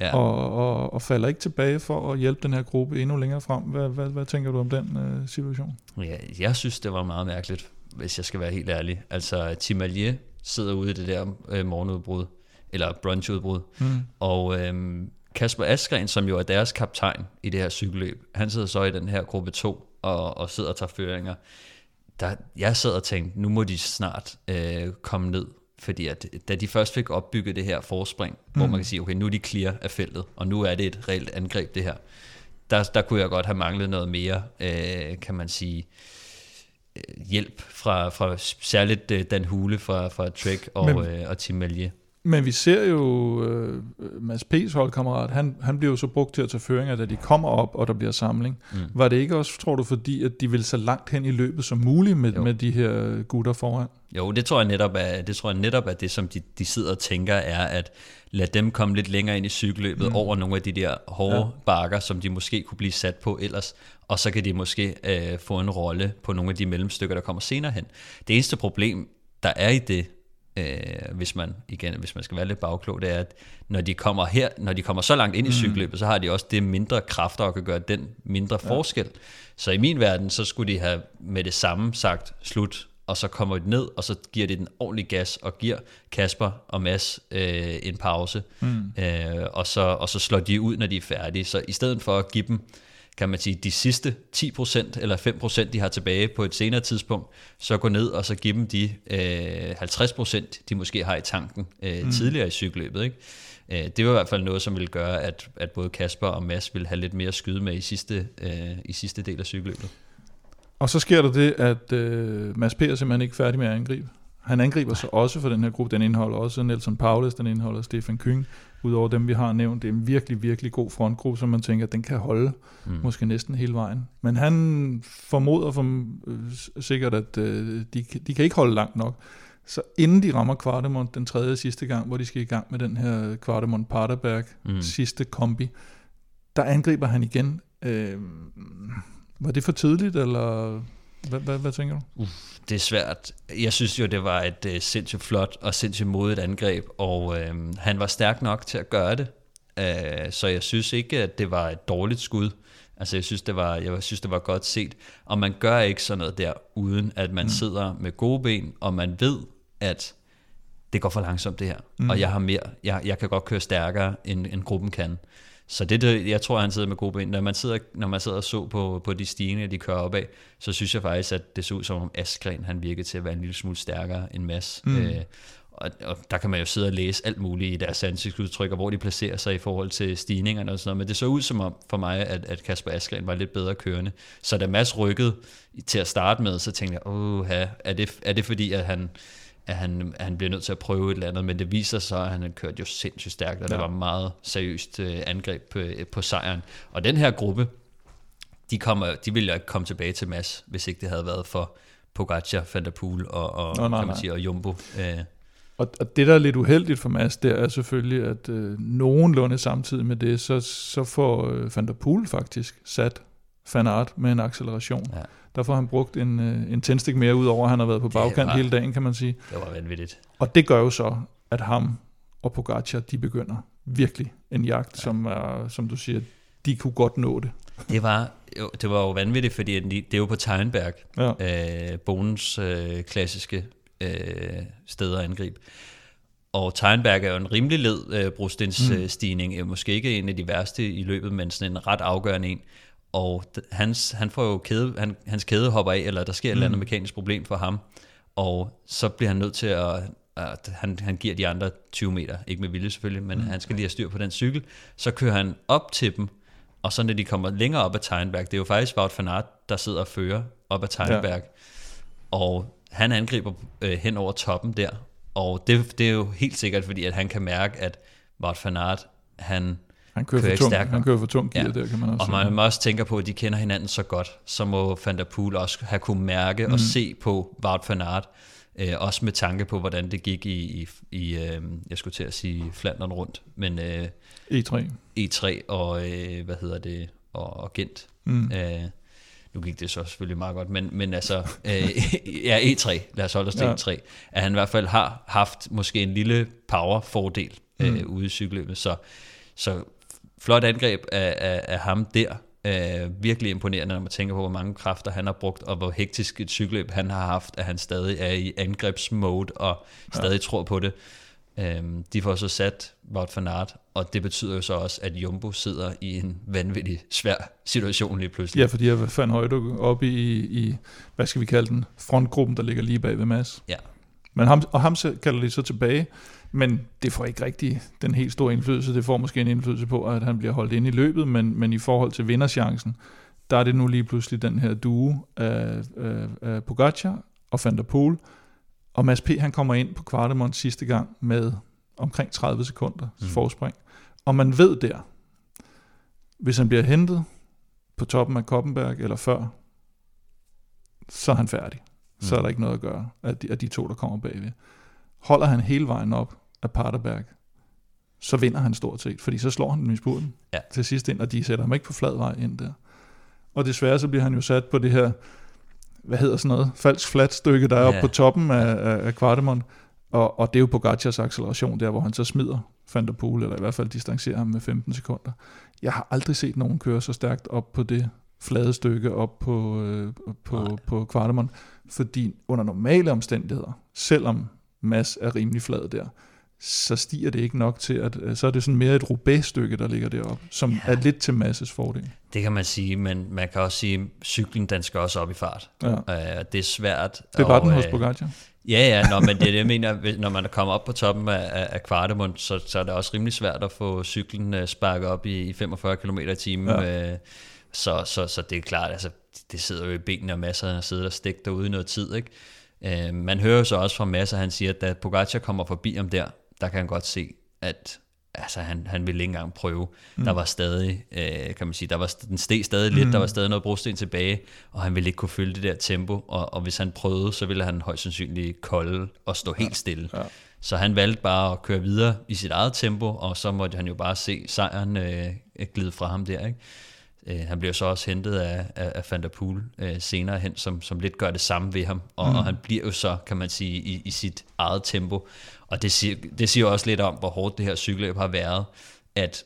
ja. og, og, og falder ikke tilbage for at hjælpe den her gruppe endnu længere frem. Hvad, hvad, hvad tænker du om den øh, situation? Ja, jeg synes, det var meget mærkeligt, hvis jeg skal være helt ærlig. Altså, Tim Malier sidder ude i det der øh, morgenudbrud, eller brunchudbrud. Mm. Og øhm, Kasper Askren, som jo er deres kaptajn i det her cykelløb, han sidder så i den her gruppe 2 og, og sidder og tager føringer. Der, jeg sad og tænkte, nu må de snart øh, komme ned, fordi at, da de først fik opbygget det her forspring, mm. hvor man kan sige, okay, nu er de clear af feltet, og nu er det et reelt angreb det her, der, der kunne jeg godt have manglet noget mere, øh, kan man sige, øh, hjælp fra, fra særligt øh, Dan Hule fra, fra Trek og, Men, øh, og Tim Malier. Men vi ser jo øh, Mads P's holdkammerat, han, han bliver jo så brugt til at tage føringer, da de kommer op, og der bliver samling. Mm. Var det ikke også, tror du, fordi at de vil så langt hen i løbet som muligt med, med de her gutter foran? Jo, det tror jeg netop er det, tror jeg netop er det som de, de sidder og tænker, er at lade dem komme lidt længere ind i cykelløbet mm. over nogle af de der hårde ja. bakker, som de måske kunne blive sat på ellers, og så kan de måske øh, få en rolle på nogle af de mellemstykker, der kommer senere hen. Det eneste problem, der er i det, øh, hvis man igen, hvis man skal være lidt bagklog, det er, at når de kommer her, når de kommer så langt ind i mm. cykelløbet, så har de også det mindre kræfter og kan gøre den mindre ja. forskel. Så i min verden, så skulle de have med det samme sagt slut, og så kommer de ned, og så giver de den ordentlig gas, og giver Kasper og Mads øh, en pause, mm. øh, og, så, og så slår de ud, når de er færdige. Så i stedet for at give dem kan man sige, de sidste 10% eller 5%, de har tilbage på et senere tidspunkt, så gå ned og så give dem de øh, 50%, de måske har i tanken øh, mm. tidligere i cykelløbet. Ikke? Øh, det var i hvert fald noget, som ville gøre, at, at både Kasper og Mads ville have lidt mere skyde med i sidste, øh, i sidste del af cykelløbet. Og så sker der det, at øh, Mads P. er simpelthen ikke færdig med at angribe. Han angriber sig også for den her gruppe. Den indeholder også Nelson Paulus, den indeholder Stefan Kyng. Udover dem, vi har nævnt. Det er en virkelig, virkelig god frontgruppe, som man tænker, den kan holde mm. måske næsten hele vejen. Men han formoder for, øh, sikkert, at øh, de, de kan ikke holde langt nok. Så inden de rammer Kvartemont den tredje sidste gang, hvor de skal i gang med den her Kvartemont Paterberg mm. sidste kombi, der angriber han igen. Øh, var det for tidligt, eller hvad, tænker du? Det er svært. Jeg synes jo, det var et uh, sindssygt flot og sindssygt modigt angreb, og uh, han var stærk nok til at gøre det. Uh, så jeg synes ikke, at det var et dårligt skud. Altså jeg synes, det var, jeg synes, det var godt set. Og man gør ikke sådan noget der, uden at man mm. sidder med gode ben, og man ved, at det går for langsomt det her. Mm. Og jeg har mere, jeg, jeg kan godt køre stærkere, end, end gruppen kan. Så det, det, jeg tror, han sidder med gode ben. Når man sidder, når man sidder og så på, på de stigninger, de kører opad, så synes jeg faktisk, at det så ud som om Askren, han virkede til at være en lille smule stærkere end Mads. Mm. Øh, og, og der kan man jo sidde og læse alt muligt i deres ansigtsudtryk, og hvor de placerer sig i forhold til stigningerne og sådan noget. Men det så ud som om for mig, at, at Kasper Askren var lidt bedre kørende. Så da Mads rykkede til at starte med, så tænkte jeg, åh, er det, er det fordi, at han at han, at han bliver nødt til at prøve et eller andet, men det viser sig, at han har kørt jo sindssygt stærkt, og ja. det var meget seriøst øh, angreb på, øh, på sejren. Og den her gruppe, de, kommer, de ville jo ikke komme tilbage til Mads, hvis ikke det havde været for Pogacar, Van der Poel og, og, Nå, nej, kan man sige, og Jumbo. Øh. Og, og det, der er lidt uheldigt for Mads, det er selvfølgelig, at øh, nogenlunde samtidig med det, så, så får øh, Van der Poel faktisk sat Van Aert med en acceleration. Ja der får han brugt en, øh, en tændstik mere, ud over at han har været på bagkant var, hele dagen, kan man sige. Det var vanvittigt. Og det gør jo så, at ham og Pogacar, de begynder virkelig en jagt, ja. som er, som du siger, de kunne godt nå det. Det var, jo, det var jo vanvittigt, fordi det er jo på Tegnberg, ja. øh, Bonens øh, klassiske øh, steder at angribe. Og Tegnberg er jo en rimelig led øh, brostenstigning, mm. måske ikke en af de værste i løbet, men sådan en ret afgørende en. Og hans, han får jo kæde, han, hans kæde hopper af, eller der sker et mm. eller andet mm. mekanisk problem for ham, og så bliver han nødt til at, at han, han giver de andre 20 meter, ikke med vilje selvfølgelig, men mm. han skal lige have styr på den cykel, så kører han op til dem, og så når de kommer længere op ad Tegnberg, det er jo faktisk Wout van Aert, der sidder og fører op ad Tegnberg, ja. og han angriber øh, hen over toppen der, og det, det er jo helt sikkert, fordi at han kan mærke, at Wout van Aert, han, han kører, kører for tung, han kører for tung gear ja. der, kan man også Og man må også tænke på, at de kender hinanden så godt, så må Van der Poel også have kunne mærke mm. og se på Wout van Aert, øh, også med tanke på, hvordan det gik i, i, i øh, jeg skulle til at sige Flandern rundt, men øh, E3. E3 og, øh, hvad hedder det, og, og Gent. Mm. Øh, nu gik det så selvfølgelig meget godt, men, men altså, øh, ja, E3, lad os holde os til ja. E3, at han i hvert fald har haft måske en lille power-fordel øh, mm. ude i cykelløbet, så, så flot angreb af, af, af ham der, øh, virkelig imponerende, når man tænker på, hvor mange kræfter han har brugt, og hvor hektisk et cykelløb han har haft, at han stadig er i angrebsmode, og stadig ja. tror på det. Øhm, de får så sat Wout van Aert, og det betyder jo så også, at Jumbo sidder i en vanvittig svær situation lige pludselig. Ja, fordi jeg fandt højt op i, i, hvad skal vi kalde den, frontgruppen, der ligger lige bag ved Mads. Ja. Men ham, og ham kalder de så tilbage, men det får ikke rigtig den helt store indflydelse. Det får måske en indflydelse på, at han bliver holdt inde i løbet, men, men i forhold til vinderchancen, der er det nu lige pludselig den her duo af, af, af Pogacar og Van der Poel, og Mads P. han kommer ind på Kvartemont sidste gang med omkring 30 sekunder mm. forspring. Og man ved der, hvis han bliver hentet på toppen af Koppenberg eller før, så er han færdig. Mm. Så er der ikke noget at gøre af de, af de to, der kommer bagved. Holder han hele vejen op af Paterberg, så vinder han stort set, fordi så slår han den i spurten ja. til sidst ind, og de sætter ham ikke på flad vej ind der. Og desværre så bliver han jo sat på det her hvad hedder sådan noget, falsk flat stykke, der er ja. oppe på toppen af, af, af Kvartemon. Og, og det er jo Pogacars acceleration der, hvor han så smider Van der Poel, eller i hvert fald distancerer ham med 15 sekunder. Jeg har aldrig set nogen køre så stærkt op på det flade stykke op på, øh, på, på Kvartemon, fordi under normale omstændigheder, selvom Mass er rimelig flad der, så stiger det ikke nok til, at øh, så er det sådan mere et Roubaix-stykke, der ligger deroppe, som ja. er lidt til Masses fordel. Det kan man sige, men man kan også sige, at cyklen den skal også op i fart. Ja. Uh, det er svært. Det var og, den hos Pogacar. Ja, ja, nå, men det er det, jeg mener, når man er kommet op på toppen af, af Kvartemund, så, så er det også rimelig svært at få cyklen uh, sparket op i, i 45 km i timen. Ja. Uh, så, så, så det er klart, altså, det sidder jo i benene, og masser af sidder der stik derude i noget tid. Ikke? Uh, man hører jo så også fra masser, han siger, at da Pogacar kommer forbi ham der, der kan han godt se, at altså, han, han ville ikke engang prøve. Mm. Der var stadig, øh, kan man sige, der var, den steg stadig lidt, mm. der var stadig noget brosten tilbage, og han ville ikke kunne følge det der tempo, og, og hvis han prøvede, så ville han højst sandsynligt kolde og stå ja. helt stille. Ja. Så han valgte bare at køre videre i sit eget tempo, og så måtte han jo bare se sejren øh, glide fra ham der, ikke? Øh, han bliver så også hentet af, af, af Van der Poel øh, senere hen, som, som lidt gør det samme ved ham, og, mm. og han bliver jo så, kan man sige, i, i sit eget tempo. Og det siger, det siger også lidt om, hvor hårdt det her cykelløb har været, at,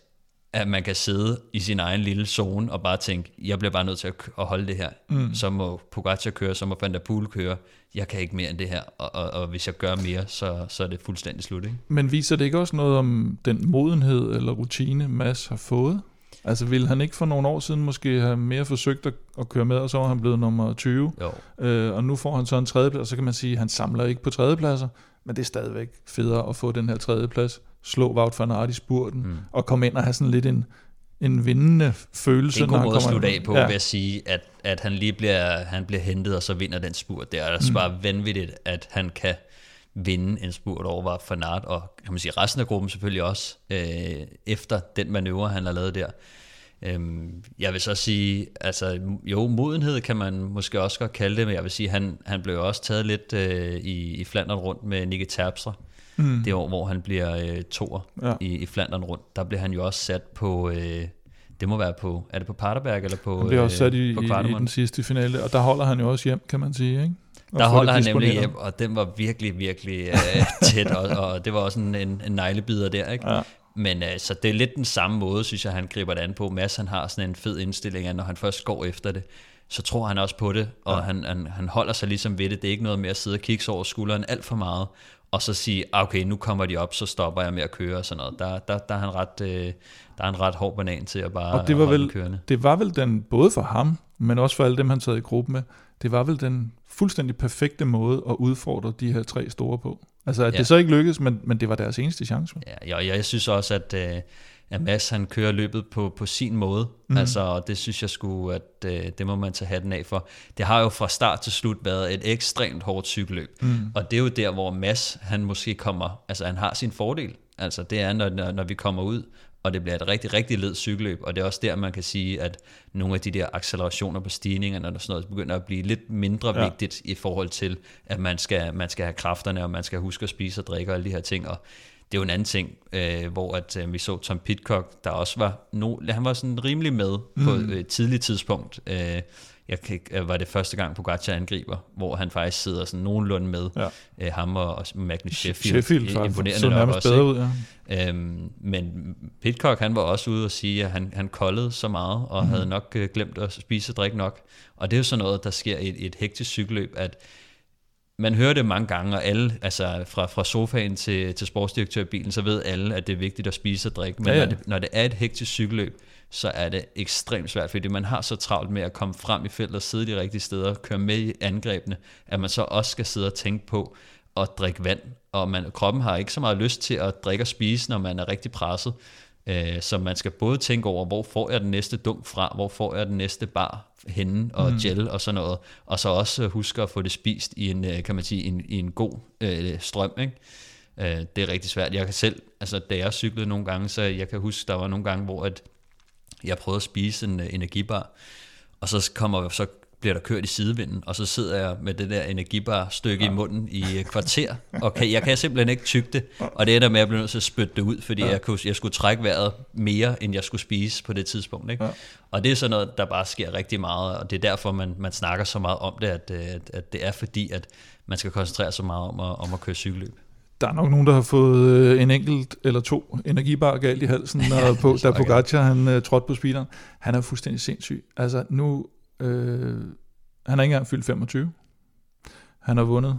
at man kan sidde i sin egen lille zone og bare tænke, jeg bliver bare nødt til at, at holde det her. Mm. Så må Pogacar køre, så må Van der Poel køre. Jeg kan ikke mere end det her, og, og, og hvis jeg gør mere, så, så er det fuldstændig slut. Ikke? Men viser det ikke også noget om den modenhed eller rutine, Mads har fået? Altså ville han ikke for nogle år siden måske have mere forsøgt at, at køre med, og så var han blevet nummer 20. Jo. Øh, og nu får han så en tredjeplads, og så kan man sige, at han samler ikke på tredjepladser, men det er stadigvæk federe at få den her tredjeplads, slå Wout van Aert i spurten, mm. og komme ind og have sådan lidt en, en vindende følelse. Det er en god måde at slutte af på, ja. ved at sige, at, at han lige bliver, han bliver hentet, og så vinder den spurt. Det er altså mm. bare vanvittigt, at han kan vinde en spurt over var Fanart, og kan man sige resten af gruppen selvfølgelig også, øh, efter den manøvre, han har lavet der. Øhm, jeg vil så sige, altså jo, modenhed kan man måske også godt kalde det, men jeg vil sige, han, han blev også taget lidt øh, i, i Flandern rundt med Nicky Terpstra. Mm. Det år, hvor han bliver øh, toer ja. i, i Flandern rundt. Der blev han jo også sat på, øh, det må være på, er det på Paterberg eller på Han bliver også sat i, øh, i, i den sidste finale, og der holder han jo også hjem, kan man sige, ikke? Der holder han nemlig hjem, og den var virkelig, virkelig uh, tæt, og, og det var også en, en, en neglebider der, ikke? Ja. Men altså, det er lidt den samme måde, synes jeg, han griber det an på. Mads, han har sådan en fed indstilling, at når han først går efter det, så tror han også på det, og ja. han, han, han holder sig ligesom ved det. Det er ikke noget med at sidde og kigge over skulderen alt for meget, og så sige, ah, okay, nu kommer de op, så stopper jeg med at køre og sådan noget. Der, der, der, er, han ret, øh, der er en ret hård banan til at bare og det var vel, kørende. Det var vel den, både for ham, men også for alle dem, han sad i gruppe med, det var vel den fuldstændig perfekte måde at udfordre de her tre store på. Altså, at ja. det så ikke lykkedes, men, men det var deres eneste chance. Ja, jeg, jeg synes også, at, øh, at Mads han kører løbet på, på sin måde. Mm. Altså, og det synes jeg skulle, at øh, det må man tage hatten af for. Det har jo fra start til slut været et ekstremt hårdt cykelløb. Mm. Og det er jo der, hvor Mads han måske kommer, altså han har sin fordel. Altså det er, når, når vi kommer ud, og det bliver et rigtig, rigtig led cykelløb, og det er også der, man kan sige, at nogle af de der accelerationer på stigningerne og sådan noget, begynder at blive lidt mindre ja. vigtigt i forhold til, at man skal, man skal have kræfterne, og man skal huske at spise og drikke og alle de her ting, og det er jo en anden ting, øh, hvor at øh, vi så Tom Pitcock, der også var, no, han var sådan rimelig med mm. på et tidligt tidspunkt. Øh, jeg kan, øh, var det første gang Pogacar angriber, hvor han faktisk sidder sådan nogenlunde med ja. øh, ham og, og Magnus Sheffield. Sheffield imponerende så nærmest også, bedre ud, ja. Øhm, men Pitcock, han var også ude og sige, at han, han koldede så meget, og mm. havde nok øh, glemt at spise og drikke nok. Og det er jo sådan noget, der sker i et, et hektisk cykelløb, at man hører det mange gange, og alle, altså fra, fra sofaen til, til sportsdirektørbilen, så ved alle, at det er vigtigt at spise og drikke. Men ja, ja. Når, det, når det er et hektisk cykelløb, så er det ekstremt svært, fordi man har så travlt med at komme frem i feltet, sidde de rigtige steder, køre med i angrebene, at man så også skal sidde og tænke på at drikke vand, og man, kroppen har ikke så meget lyst til at drikke og spise, når man er rigtig presset. Øh, så man skal både tænke over, hvor får jeg den næste dunk fra, hvor får jeg den næste bar henne, og mm. gel og sådan noget, og så også huske at få det spist i en, øh, kan man sige, en, i en god øh, strøm, ikke? Øh, det er rigtig svært. Jeg kan selv, altså da jeg cyklede nogle gange, så jeg kan huske, der var nogle gange, hvor at jeg prøvede at spise en uh, energibar, og så kommer så bliver der kørt i sidevinden, og så sidder jeg med det der energibar stykke ja. i munden i et kvarter, og kan, jeg kan simpelthen ikke tygge det, og det ender med, at jeg bliver nødt til at spytte det ud, fordi ja. jeg, kunne, jeg skulle trække vejret mere, end jeg skulle spise på det tidspunkt. Ikke? Ja. Og det er sådan noget, der bare sker rigtig meget, og det er derfor, man, man snakker så meget om det, at, at, at det er fordi, at man skal koncentrere sig meget om at, om at køre cykelløb. Der er nok nogen, der har fået øh, en enkelt eller to energibar galt i halsen, når på, da Pogacar han uh, trådte på speederen. Han er fuldstændig sindssyg. Altså nu, øh, han har ikke engang fyldt 25. Han har vundet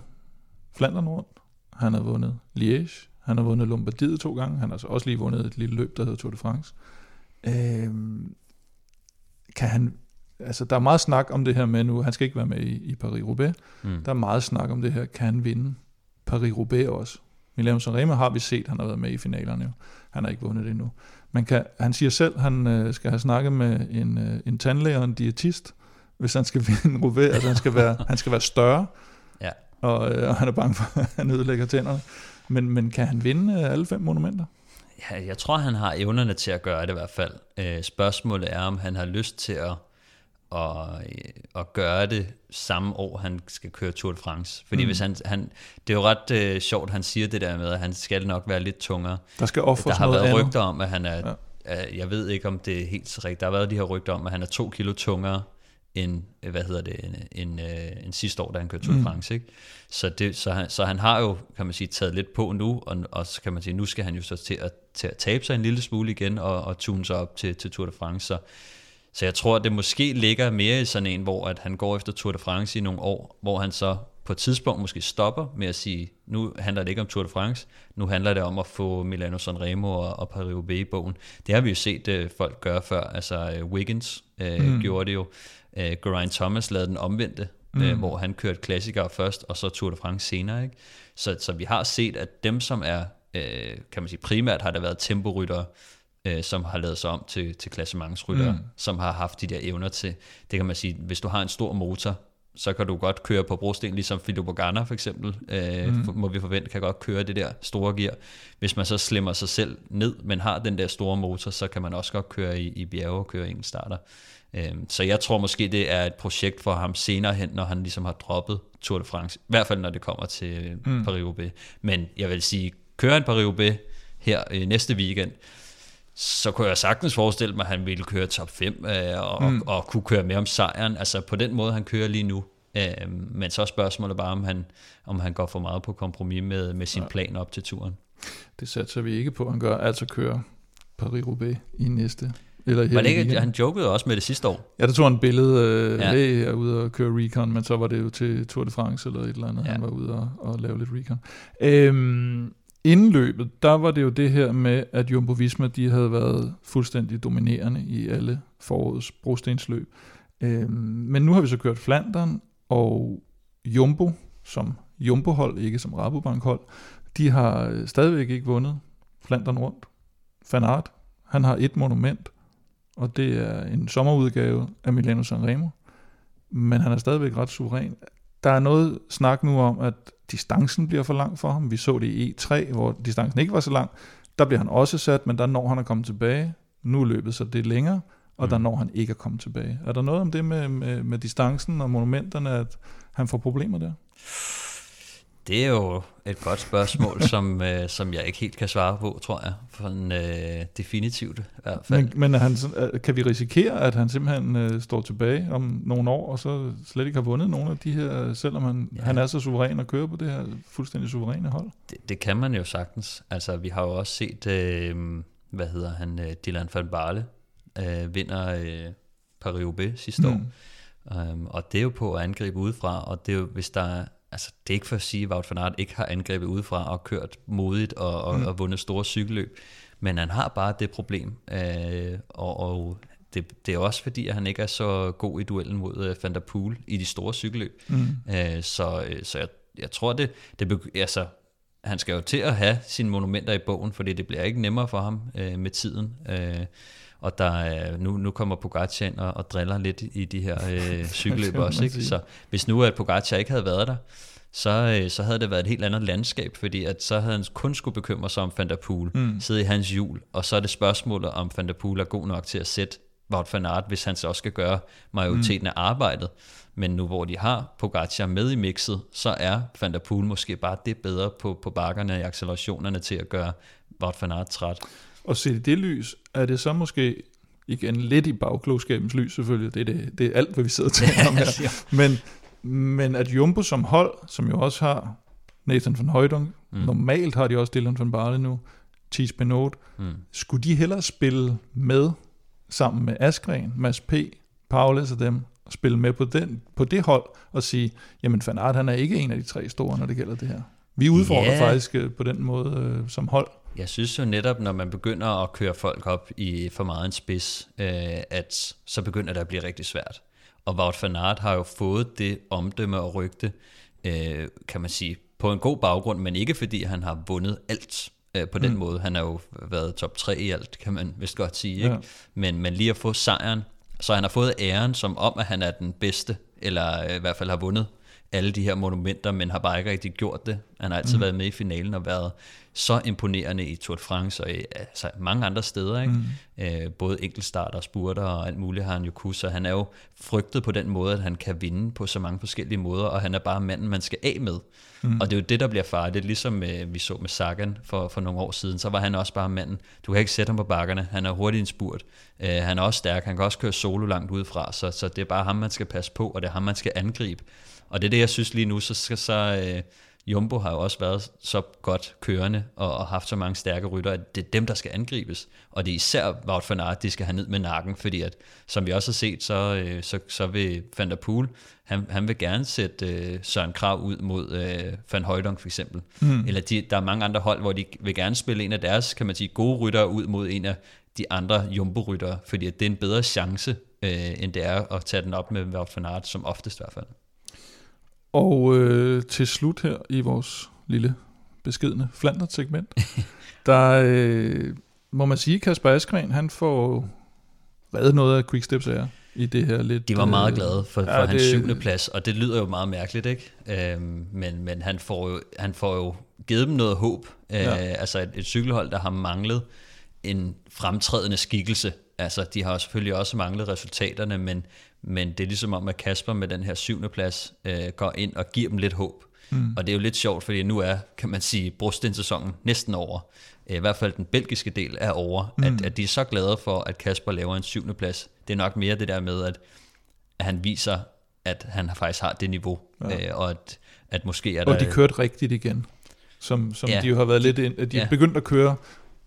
Flandern rundt. Han har vundet Liège. Han har vundet Lombardiet to gange. Han har så også lige vundet et lille løb, der hedder Tour de France. Øh, kan han, altså der er meget snak om det her med nu, han skal ikke være med i, i Paris-Roubaix. Mm. Der er meget snak om det her, kan han vinde Paris-Roubaix også? Milano Sanremo har vi set, han har været med i finalerne jo. Han har ikke vundet det endnu. Men kan, han siger selv, han øh, skal have snakket med en, øh, en tandlæge og en diætist, hvis han skal vinde Roubaix. Altså han skal være, han skal være større, ja. og, øh, og han er bange for, at han ødelægger tænderne. Men, men kan han vinde øh, alle fem monumenter? Ja, jeg tror, han har evnerne til at gøre det i hvert fald. Øh, spørgsmålet er, om han har lyst til at at, at gøre det samme år, han skal køre Tour de France. Fordi mm. hvis han, han, det er jo ret uh, sjovt, han siger det der med, at han skal nok være lidt tungere. Der skal Der har været andet. rygter om, at han er, ja. jeg ved ikke, om det er helt rigtigt, der har været de her rygter om, at han er to kilo tungere end, hvad hedder det, en, en, uh, en sidste år, da han kørte Tour de mm. France. Ikke? Så, det, så, han, så han har jo, kan man sige, taget lidt på nu, og, og så kan man sige, nu skal han jo så til at, til at tabe sig en lille smule igen, og, og tune sig op til, til Tour de France. Så så jeg tror, at det måske ligger mere i sådan en, hvor at han går efter Tour de France i nogle år, hvor han så på et tidspunkt måske stopper med at sige, nu handler det ikke om Tour de France, nu handler det om at få Milano Sanremo og, og Paris-Roubaix i bogen. Det har vi jo set uh, folk gøre før, altså uh, Wiggins uh, mm. gjorde det jo, uh, Geraint Thomas lavede den omvendte, mm. uh, hvor han kørte klassikere først, og så Tour de France senere. Ikke? Så, så vi har set, at dem som er, uh, kan man sige primært har der været temporyttere, øh, som har lavet sig om til, til klassementsrytter, mm. som har haft de der evner til, det kan man sige, hvis du har en stor motor, så kan du godt køre på brosten, ligesom Filippo Ganna for eksempel, øh, mm. må vi forvente, kan godt køre det der store gear. Hvis man så slimmer sig selv ned, men har den der store motor, så kan man også godt køre i, i bjerge og køre en starter. Øh, så jeg tror måske, det er et projekt for ham senere hen, når han ligesom har droppet Tour de France. I hvert fald, når det kommer til mm. Paris-Roubaix. Men jeg vil sige, køre en Paris-Roubaix her øh, næste weekend, så kunne jeg sagtens forestille mig, at han ville køre top 5 øh, og, mm. og, og kunne køre med om sejren. Altså på den måde, han kører lige nu. Øh, men så er spørgsmålet bare, om han, om han går for meget på kompromis med, med sin ja. plan op til turen. det satser vi ikke på, at han gør, altså kører Paris-Roubaix i næste eller var det ikke, han jokede også med det sidste år? Ja, der tog han billede øh, ja. af, at ude og køre recon, men så var det jo til Tour de France eller et eller andet, ja. han var ude og, og lave lidt recon. Øhm, inden løbet, der var det jo det her med, at Jumbo Visma, de havde været fuldstændig dominerende i alle forårets brostensløb. Øhm, men nu har vi så kørt Flandern, og Jumbo, som Jumbo-hold, ikke som Rabobank-hold, de har stadigvæk ikke vundet Flandern rundt. Van Aert, han har et monument, og det er en sommerudgave af Milano Sanremo, men han er stadigvæk ret suveræn. Der er noget snak nu om, at distancen bliver for lang for ham. Vi så det i E3, hvor distancen ikke var så lang. Der bliver han også sat, men der når han at komme tilbage. Nu er løbet så det længere, og mm. der når han ikke at komme tilbage. Er der noget om det med, med, med distancen og monumenterne, at han får problemer der? Det er jo et godt spørgsmål, som, øh, som jeg ikke helt kan svare på, tror jeg. For en, øh, definitivt i hvert fald. Men, men han, øh, kan vi risikere, at han simpelthen øh, står tilbage om nogle år, og så slet ikke har vundet nogle af de her, selvom han, ja. han er så suveræn og kører på det her fuldstændig suveræne hold? Det, det kan man jo sagtens. Altså, vi har jo også set, øh, hvad hedder han, øh, Dylan van Barle, øh, vinder øh, Paris-Roubaix sidste mm. år. Um, og det er jo på at angribe udefra, og det er jo, hvis der altså det er ikke for at sige, at Wout van Aert ikke har angrebet udefra og kørt modigt og, og, mm. og vundet store cykelløb, men han har bare det problem, øh, og, og det, det er også fordi, at han ikke er så god i duellen mod uh, Van der Poel i de store cykelløb. Mm. Øh, så øh, så jeg, jeg tror, det, det altså, han skal jo til at have sine monumenter i bogen, fordi det bliver ikke nemmere for ham øh, med tiden. Øh, og der er, nu, nu kommer Pogacar ind og, og driller lidt i de her øh, cykelløb også. Ikke? Så hvis nu at Pogacar ikke havde været der, så, øh, så havde det været et helt andet landskab, fordi at så havde han kun skulle bekymre sig om Van der Poel, mm. sidde i hans hjul, og så er det spørgsmålet, om Van der Poel er god nok til at sætte Wout van Aert, hvis han så også skal gøre majoriteten mm. af arbejdet. Men nu hvor de har Pogacar med i mixet, så er Van der Poel måske bare det bedre på, på bakkerne i accelerationerne til at gøre Wout van Aert træt. Og se det lys, er det så måske igen lidt i bagklogskabens lys selvfølgelig, det er, det, det er alt, hvad vi sidder til om her. Men, men at Jumbo som hold, som jo også har Nathan van Højdung, mm. normalt har de også Dylan van Barle nu, Thies Benot, mm. skulle de hellere spille med sammen med Askren, Mads P., Paulus og dem, og spille med på, den, på det hold og sige, jamen Van Aert, han er ikke en af de tre store, når det gælder det her. Vi udfordrer yeah. faktisk øh, på den måde øh, som hold. Jeg synes jo netop, når man begynder at køre folk op i for meget en spids, øh, at så begynder det at blive rigtig svært. Og Wout van Aert har jo fået det omdømme og rygte, øh, kan man sige, på en god baggrund, men ikke fordi han har vundet alt øh, på den mm. måde. Han har jo været top 3 i alt, kan man vist godt sige. Ikke? Ja. Men, men lige at få sejren, så han har fået æren som om, at han er den bedste, eller øh, i hvert fald har vundet alle de her monumenter, men har bare ikke rigtig gjort det. Han har altid mm. været med i finalen og været så imponerende i Tour de France og i altså, mange andre steder. Ikke? Mm. Øh, både enkeltstarter, spurter og alt muligt har han jo kunne, så han er jo frygtet på den måde, at han kan vinde på så mange forskellige måder, og han er bare manden, man skal af med. Mm. Og det er jo det, der bliver farligt, ligesom øh, vi så med Sagan for, for nogle år siden, så var han også bare manden. Du kan ikke sætte ham på bakkerne, han er hurtigt en spurt. Øh, han er også stærk, han kan også køre solo langt udefra, så, så det er bare ham, man skal passe på, og det er ham, man skal angribe. Og det er det, jeg synes lige nu, så skal så... Øh, Jumbo har jo også været så godt kørende og, og haft så mange stærke rytter, at det er dem, der skal angribes. Og det er især Wout van Aert, de skal have ned med nakken, fordi at, som vi også har set, så, øh, så, så vil Van der Poel, han, han vil gerne sætte øh, Søren Krav ud mod øh, Van Højdong for eksempel. Mm. Eller de, der er mange andre hold, hvor de vil gerne spille en af deres, kan man sige, gode ryttere ud mod en af de andre jumbo-ryttere, fordi at det er en bedre chance, øh, end det er at tage den op med Wout van Aert, som oftest i hvert fald. Og øh, til slut her i vores lille beskedende Flandert-segment, der øh, må man sige, Kasper Askren, han får reddet noget af Quicksteps ære i det her lidt... De var meget øh, glade for, for ja, hans det, syvende plads, og det lyder jo meget mærkeligt, ikke? Øhm, men men han, får jo, han får jo givet dem noget håb. Øh, ja. Altså et, et cykelhold, der har manglet en fremtrædende skikkelse. Altså, de har selvfølgelig også manglet resultaterne, men men det er ligesom om, at Kasper med den her syvende plads øh, går ind og giver dem lidt håb. Mm. Og det er jo lidt sjovt, fordi nu er, kan man sige, brostensæsonen næsten over. I hvert fald den belgiske del er over. Mm. At, at de er så glade for, at Kasper laver en syvende plads. Det er nok mere det der med, at, at han viser, at han faktisk har det niveau. Ja. Øh, og at, at måske er der... Og de kørte rigtigt igen. som, som Ja. de jo har været lidt ind, at de Ja. er begyndt at køre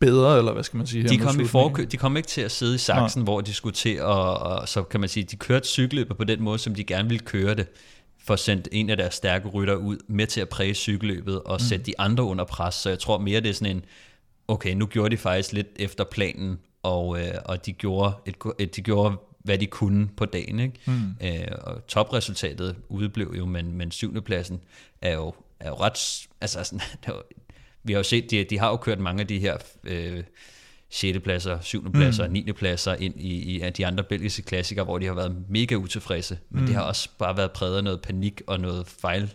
bedre, eller hvad skal man sige? her De kom, i forkø- de kom ikke til at sidde i saksen, hvor de skulle til, og, og så kan man sige, de kørte cykelløbet på den måde, som de gerne ville køre det, for at sende en af deres stærke rytter ud med til at præge cykelløbet og mm. sætte de andre under pres. Så jeg tror mere, det er sådan en, okay, nu gjorde de faktisk lidt efter planen, og, øh, og de, gjorde et, et, de gjorde, hvad de kunne på dagen. Ikke? Mm. Øh, og topresultatet udeblev jo, men, men syvendepladsen er jo, er jo ret... Altså, sådan, det jo, vi har jo set, de, de har jo kørt mange af de her øh, 6. pladser, 7. pladser, mm. 9. pladser ind i, i de andre belgiske klassikere, hvor de har været mega utilfredse. Men mm. det har også bare været præget af noget panik og noget fejl.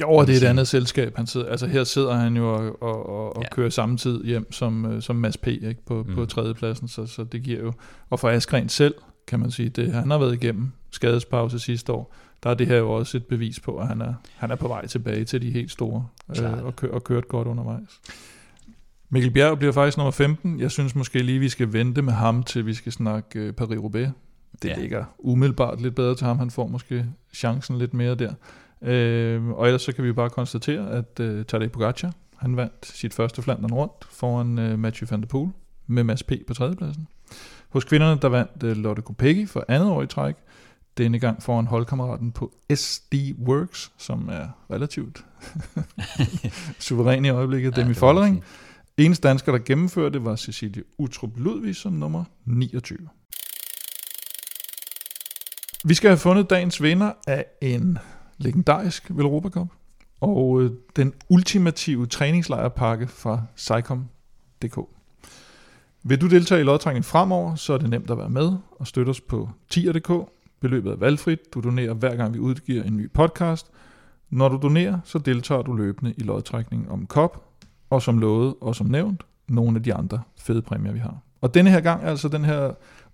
Jo, og det er et andet selskab. Han sidder, altså her sidder han jo og, og, og, og Ja. kører samme tid hjem som, øh, som Mads P. Ikke, på, mm. på tredjepladsen, så, så det giver jo... Og for Askren selv, kan man sige, det han har været igennem skadespause sidste år, der er det her jo også et bevis på, at han er, han er på vej tilbage til de helt store, Klart. øh, og, kø, og kørt godt undervejs. Mikkel Bjerg bliver faktisk nummer 15. Jeg synes måske lige, vi skal vente med ham, til vi skal snakke øh, Paris-Roubaix. Det Ja. ja. ligger umiddelbart lidt bedre til ham. Han får måske chancen lidt mere der. Øh, og ellers så kan vi bare konstatere, at øh, Tadej Pogacar, han vandt sit første Flandern rundt foran øh, Mathieu van der Poel med Mads P. på tredjepladsen. Hos kvinderne, der vandt øh, Lotte Kopecky for andet år i træk. Denne gang foran holdkammeraten på SD Works, som er relativt suveræn i øjeblikket, Demi må man Follering. Eneste dansker, der gennemførte det, var Cecilie Utrup Ludvig som nummer 29. Vi skal have fundet dagens vinder af en legendarisk Velropa Cup, og øh, den ultimative træningslejrpakke fra Cycom.dk. Vil du deltage i lodtrækningen fremover, så er det nemt at være med og støtte os på tier.dk. Beløbet er valgfrit. Du donerer hver gang vi udgiver en ny podcast. Når du donerer, så deltager du løbende i lodtrækningen om kop, og som lovet og som nævnt, nogle af de andre fede præmier, vi har. Og denne her gang er altså den her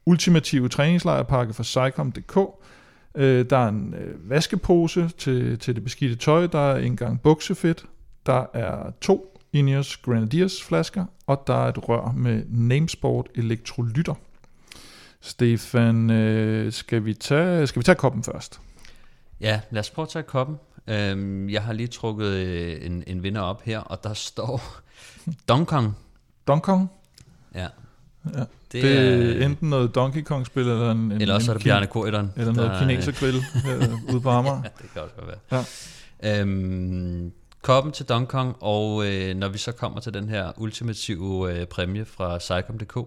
ultimative træningslejrpakke fra Cycom.dk. Øh, der er en øh, vaskepose til, til det beskidte tøj, der er en gang buksefedt, der er to Ineos Grenadiers flasker, og der er et rør med Namesport elektrolytter. Stefan, øh, skal, vi tage, skal vi tage koppen først? Ja, lad os prøve at tage koppen. Øhm, jeg har lige trukket øh, en, en vinder op her, og der står Donkong. Donkong? Ja. Ja. Det, Det er, enten noget Donkey Kong-spil, eller en, en, eller også er det Bjarne Korydon. Eller noget kinesergrill øh, ude på Amager. Ja, det kan også godt være. Ja. Øhm, koppen til Donkey Kong, og øh, når vi så kommer til den her ultimative øh, præmie fra Cycom.dk,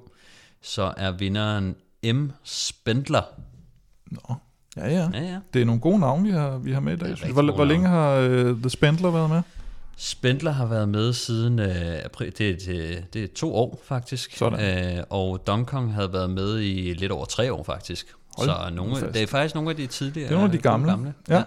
så er vinderen M. Spendler. Nå, ja, ja. Ja, ja. Det er nogle gode navne, vi har, vi har med i dag. Hvor, hvor længe har uh, The Spendler været med? Spendler har været med siden øh, april, det, er, det, det er to år faktisk, Sådan. Øh, og Donkey Kong havde været med i lidt over tre år faktisk. Hold så nogle, fast. det er faktisk nogle af de tidligere. Det er nogle af de gamle. gamle. Ja.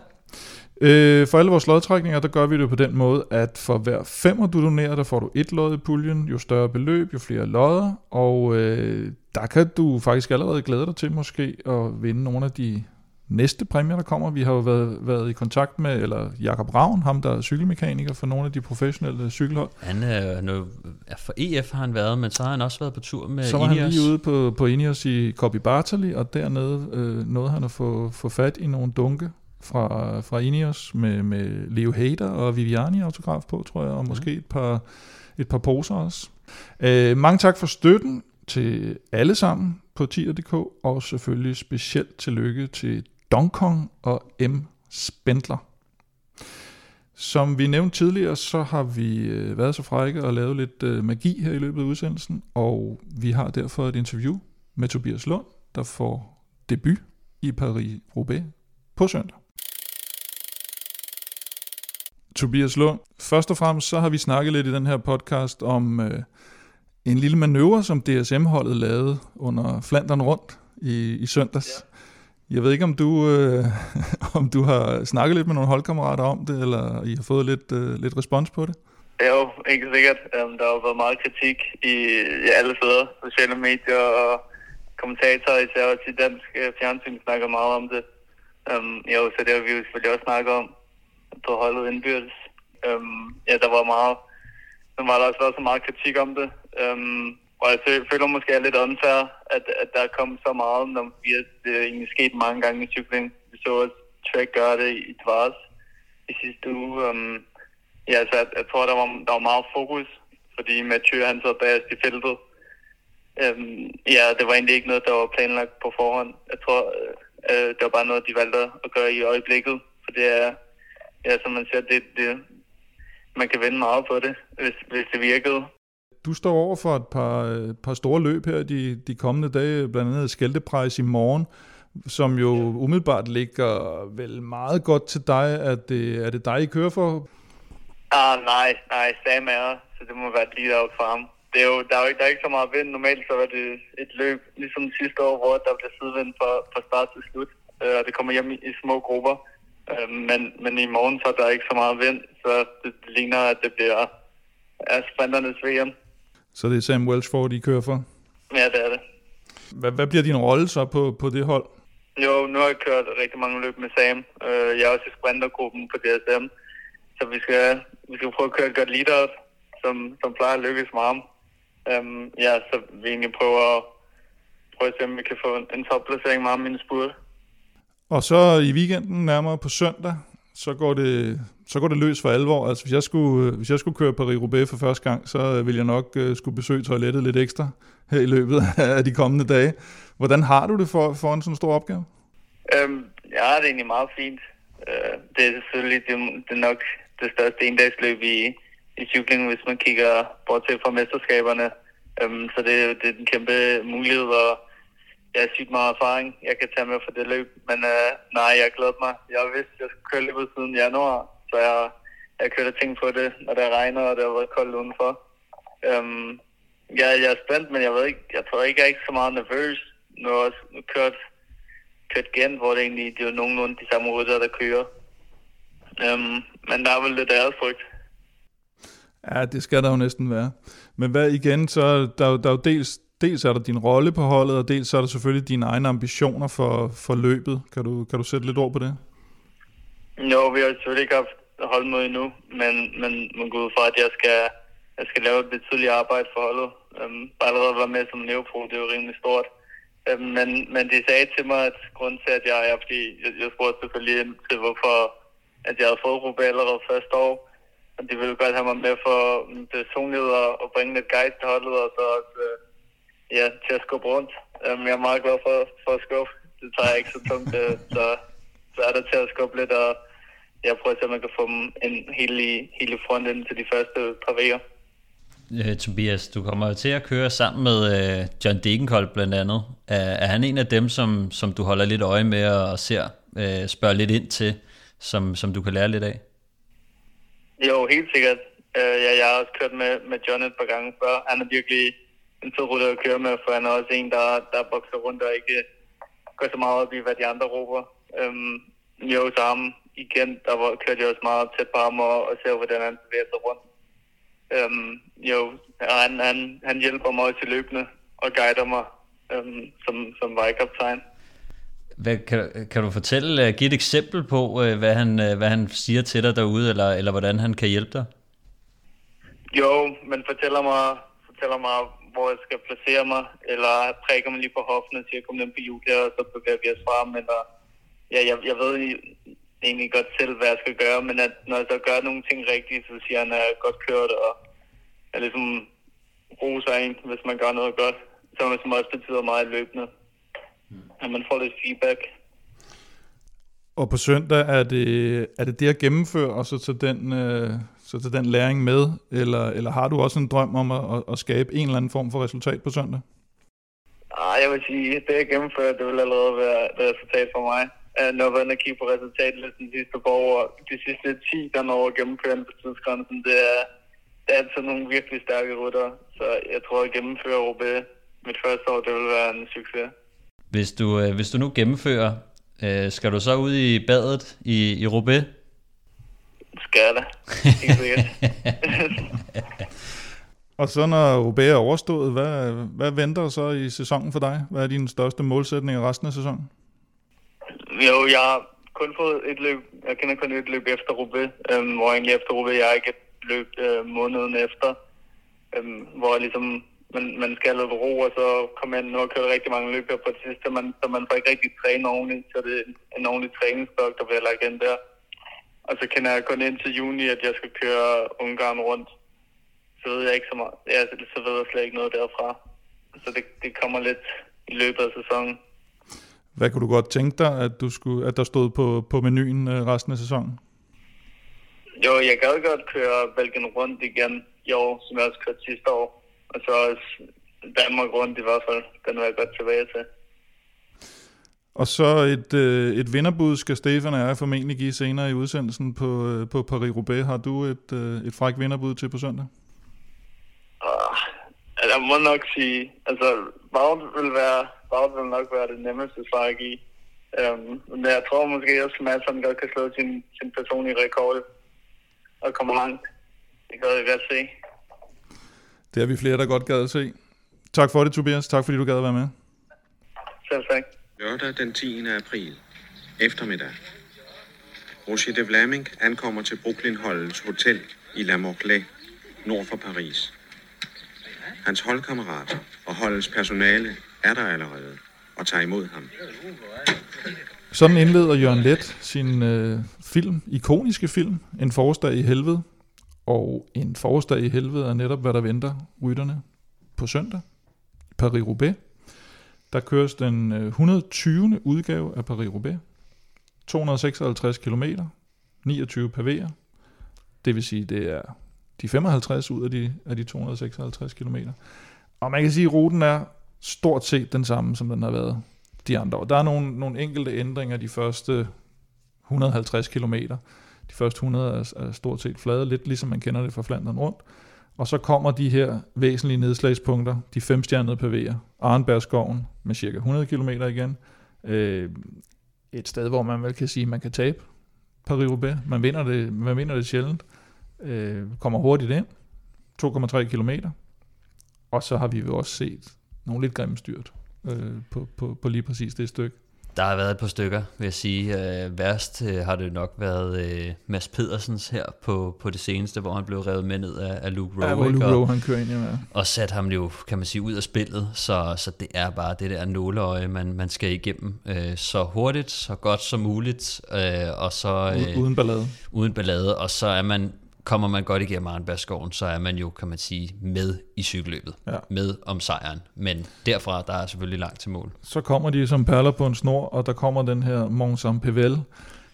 Øh, for alle vores lodtrækninger, der gør vi det på den måde, at for hver femmer du donerer, der får du et lod i puljen. Jo større beløb, jo flere lodder. Og øh, der kan du faktisk allerede glæde dig til måske at vinde nogle af de næste præmier, der kommer. Vi har jo været, været i kontakt med, eller Jakob Ravn, ham der er cykelmekaniker for nogle af de professionelle cykelhold. Han er nu, for EF har han været, men så har han også været på tur med Så var han Ineos. lige ude på, på Ineos i Copy Bartali, og dernede øh, nåede han at få, få fat i nogle dunke fra, fra Ineos med, med Leo Hader og Viviani autograf på, tror jeg, og måske et par, et par poser også. Øh, mange tak for støtten til alle sammen på tier.dk, og selvfølgelig specielt tillykke til Donkong og M. Spendler. Som vi nævnte tidligere, så har vi øh, været så frække og lavet lidt øh, magi her i løbet af udsendelsen, og vi har derfor et interview med Tobias Lund, der får debut i Paris-Roubaix på søndag. Tobias Lund, først og fremmest så har vi snakket lidt i den her podcast om øh, en lille manøvre, som DSM-holdet lavede under Flandern rundt i, i søndags. Ja. Jeg ved ikke, om du, øh, om du har snakket lidt med nogle holdkammerater om det, eller I har fået lidt, øh, lidt respons på det? Jo, ikke sikkert. Um, der har jo været meget kritik i, i alle steder, sociale medier og kommentatorer, især også i dansk uh, fjernsyn, snakker meget om det. Um, jo, så det har vi jo selvfølgelig også snakket om på holdet indbyrdes. Um, ja, der var meget, så var der også været så meget kritik om det. Øhm, og jeg føler måske er lidt unfair, at, at der er kommet så meget, når vi er, det er egentlig sket mange gange i cykling. Vi så også Trek gøre det i Dvars i sidste uge. Øhm, ja, så jeg, jeg tror, der var, der var meget fokus, fordi Mathieu han sad bagerst i feltet. Øhm, ja, det var egentlig ikke noget, der var planlagt på forhånd. Jeg tror, øh, øh, det var bare noget, de valgte at gøre i øjeblikket. For det er, ja, som man siger, det, det, man kan vende meget på det, hvis, hvis det virkede. Du står over for et par, par store løb her de, de kommende dage, blandt andet Skældeprejs i morgen, som jo ja. umiddelbart ligger vel meget godt til dig. Er det, er det dig, I kører for? Ah, nej, nej, Sam er, så det må være lige deroppe for ham. Det er jo, der, er jo ikke, der er ikke så meget vind. Normalt så var det et løb, ligesom sidste år, hvor der bliver sidevind fra, fra start til slut. Øh, og det kommer hjem i, i små grupper. Øh, men, men i morgen så er der ikke så meget vind, så det, ligner, at det bliver er sprinternes VM. Så det er Sam Welchford, I kører for? Ja, det er det. Hvad, hvad bliver din rolle så på, på det hold? Jo, nu har jeg kørt rigtig mange løb med Sam. Øh, jeg er også i sprintergruppen på DSM. Så vi skal, vi skal prøve at køre et godt leader, som, som plejer at lykkes med ham. Um, ja, så vi egentlig prøver at, prøve at se, om vi kan få en, en topplacering med ham i en spurt. Og så i weekenden, nærmere på søndag, så går det, så går det løs for alvor. Altså hvis jeg skulle, øh, hvis jeg skulle køre Paris-Roubaix for første gang, så øh, ville jeg nok uh, skulle besøge toilettet lidt ekstra her i løbet af de kommende dage. Hvordan har du det for, for en sådan stor opgave? Øhm, um, ja, det er egentlig meget fint. Uh, det er selvfølgelig det, det er nok det største endagsløb i, i cykling, hvis man kigger bort til fra mesterskaberne. Um, så det, det er en kæmpe mulighed, og jeg har sygt meget erfaring, jeg kan tage med for det løb. Men uh, nej, jeg glæder mig. Jeg har vidst, at jeg skulle køre løbet siden januar, så jeg, jeg kørte ting på det, når det regner, og det har været koldt udenfor. Øhm, um, jeg, jeg er spændt, men jeg ved ikke, jeg tror ikke, jeg er ikke så meget nervøs. Nu har jeg også kørt, kørt igen, hvor det egentlig det er nogenlunde de samme rytter, der kører. Um, men der er vel lidt deres frygt. Ja, det skal der jo næsten være. Men hvad igen, så der, der er jo dels, dels er der din rolle på holdet, og dels er der selvfølgelig dine egne ambitioner for, for løbet. Kan du, kan du sætte lidt ord på det? Jo, vi har selvfølgelig ikke haft holdmøde endnu, men, men man går ud fra, at jeg skal, jeg skal lave et betydeligt arbejde for holdet. Øhm, bare allerede være med som neopro, det er jo rimelig stort. Øhm, men, men de sagde til mig, at grunden til, at jeg er, fordi jeg, jeg spurgte selvfølgelig ind til, hvorfor at jeg havde fået Rube allerede første år. Og de ville godt have mig med for personlighed og, og bringe lidt gejst til holdet, og så også, øh, ja, til at skubbe rundt. Um, jeg er meget glad for, for at skubbe. Det tager jeg ikke så tungt, øh, så, så er der til at skubbe lidt, og jeg prøver at se, om man kan få dem en helt i, helt i front ind til de første par vejer. Øh, Tobias, du kommer jo til at køre sammen med øh, John Degenkolb blandt andet. Er, er han en af dem, som, som du holder lidt øje med og ser, øh, spørger lidt ind til, som, som du kan lære lidt af? Jo, helt sikkert. Uh, ja, jeg har også kørt med, med John et par gange før. Han er virkelig en fed rytter at køre med, for han er også en, der, der bokser rundt og ikke går så meget op i, hvad de andre råber. Um, jo, så ham igen, der var, kørte jeg også meget tæt på ham og, og ser, hvordan han bevæger sig rundt. Um, jo, han, han, han hjælper mig også i løbende og guider mig um, som, som vejkaptajn. Hvad, kan, kan du fortælle, uh, give et eksempel på, uh, hvad, han, uh, hvad han siger til dig derude, eller, eller hvordan han kan hjælpe dig? Jo, men fortæller mig, fortæller mig, hvor jeg skal placere mig, eller prikker mig lige på hoften og siger, kom den på hjul her, og så bevæger vi os frem, eller ja, jeg, jeg ved egentlig godt selv, hvad jeg skal gøre, men at, når jeg så gør nogle ting rigtigt, så siger han, at jeg er godt kørt, og er ligesom roser en, hvis man gør noget godt, som også betyder meget løbende at man får lidt feedback. Og på søndag er det, er det det at gennemføre, og så tage den, øh, så tage den læring med, eller, eller har du også en drøm om at, at, at skabe en eller anden form for resultat på søndag? Ah, jeg vil sige, det at gennemføre, det vil allerede være et resultat for mig. Når jeg var kigge på resultatlisten de sidste par år, de sidste 10, der når at gennemføre på tidsgrænsen, det er, det er altså nogle virkelig stærke rytter. Så jeg tror, at gennemføre OB mit første år, det vil være en succes. Hvis du, øh, hvis du nu gennemfører, øh, skal du så ud i badet i, i Roubaix? Skal jeg da. Og så når Roubaix er overstået, hvad, hvad venter så i sæsonen for dig? Hvad er din største målsætning resten af sæsonen? Jo, jeg har kun fået et løb. Jeg kender kun et løb efter Roubaix, øhm, hvor egentlig efter Roubaix, jeg har ikke løb øh, måneden efter, øhm, hvor ligesom man, man skal have ro, og så kommer man nu har kørt rigtig mange løb her på det sidste, man, så man får ikke rigtig træne ordentligt, så det er en ordentlig træningsstok, der bliver lagt ind der. Og så kender jeg kun ind til juni, at jeg skal køre Ungarn rundt. Så ved jeg ikke så meget. Ja, så ved jeg slet ikke noget derfra. Så det, det kommer lidt i løbet af sæsonen. Hvad kunne du godt tænke dig, at, du skulle, at der stod på, på menuen øh, resten af sæsonen? Jo, jeg gad godt køre Belgien rundt igen i år, som jeg også kørte sidste år. Og så også Danmark rundt i hvert fald. Den vil jeg godt tilbage til. Og så et, øh, et vinderbud skal Stefan og jeg formentlig give senere i udsendelsen på, øh, på Paris-Roubaix. Har du et, øh, et fræk vinderbud til på søndag? Uh, jeg må nok sige, altså Wout vil, være, Wout vil nok være det nemmeste svar at give. Um, men jeg tror måske også, at han godt kan slå sin, sin personlige rekord og komme langt. Det kan jeg godt se. Det er vi flere, der godt gad at se. Tak for det, Tobias. Tak fordi du gad at være med. Selv tak. Lørdag den 10. april. Eftermiddag. Roger de Vlaming ankommer til Brooklyn-holdets hotel i La Morclay, nord for Paris. Hans holdkammerat og holdets personale er der allerede og tager imod ham. Sådan indleder Jørgen Let sin øh, film, ikoniske film, En forårsdag i helvede. Og en forårsdag i helvede er netop, hvad der venter rytterne på søndag. Paris-Roubaix. Der køres den øh, 120. udgave af Paris-Roubaix. 256 km, 29 pavéer. Det vil sige, det er de 55 ud af de, af de 256 km. Og man kan sige, at ruten er stort set den samme, som den har været de andre år. Der er nogle, nogle enkelte ændringer de første 150 km. De første 100 er, er stort set flade, lidt ligesom man kender det fra Flandern rundt. Og så kommer de her væsentlige nedslagspunkter, de femstjernede pavéer. Arnbergskoven med cirka 100 km igen. Øh, et sted, hvor man vel kan sige, at man kan tabe Paris-Roubaix. Man vinder det, man vinder det sjældent. Øh, kommer hurtigt ind. 2,3 km. Og så har vi jo også set nogle lidt grimme styrt øh, på, på, på lige præcis det stykke. Der har været et par stykker, vil jeg sige. Øh, værst øh, har det nok været øh, Mads Pedersens her på, på det seneste, hvor han blev revet med ned af, af Luke Rowe. Ja, hvor Luke Rowe han kører ind, ja. Og sat ham jo, kan man sige, ud af spillet. Så, så det er bare det der nåleøje, man, man skal igennem øh, så hurtigt, så godt som muligt. Øh, og så, øh, uden ballade. Uden ballade, og så er man kommer man godt igennem Arnbergskoven, så er man jo, kan man sige, med i cykelløbet. Ja. Med om sejren. Men derfra, der er selvfølgelig langt til mål. Så kommer de som perler på en snor, og der kommer den her Mont Saint-Pével,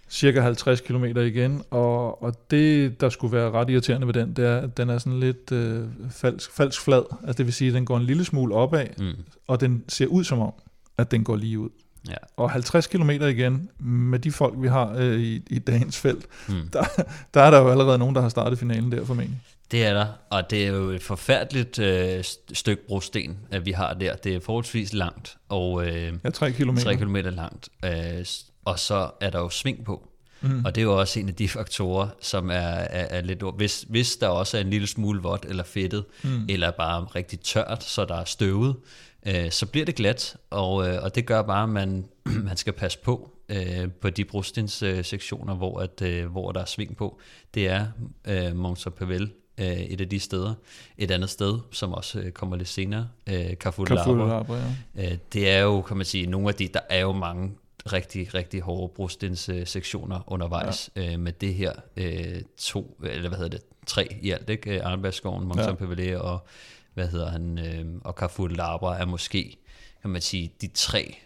cirka 50 km igen, og, og det, der skulle være ret irriterende ved den, det er, at den er sådan lidt øh, falsk, falsk flad. Altså det vil sige, at den går en lille smule opad, mm. og den ser ud som om, at den går lige ud. Ja. Og 50 km igen, med de folk, vi har øh, i, i dagens felt, mm. der, der er der jo allerede nogen, der har startet finalen der formentlig. Det er der, og det er jo et forfærdeligt øh, stykke brosten, at vi har der. Det er forholdsvis langt, og øh, ja, 3 km. 3 km langt, øh, og så er der jo sving på. Mm. Og det er jo også en af de faktorer, som er, er, er lidt... Hvis, hvis der også er en lille smule vådt eller fedtet, mm. eller bare rigtig tørt, så der er støvet, øh, så bliver det glat, og, øh, og det gør bare, at man, man skal passe på øh, på de brostens øh, sektioner, hvor, at, øh, hvor der er sving på. Det er øh, Mont Pavel, øh, et af de steder. Et andet sted, som også øh, kommer lidt senere, øh, de ja. øh, Det er jo, kan man sige, nogle af de, der er jo mange rigtig, rigtig hårde brostens øh, sektioner undervejs ja. øh, med det her øh, to, eller hvad hedder det, tre i alt, ikke? Arnbergsskoven, Mont ja. og hvad hedder han, øh, og Carrefour Labra er måske, kan man sige, de tre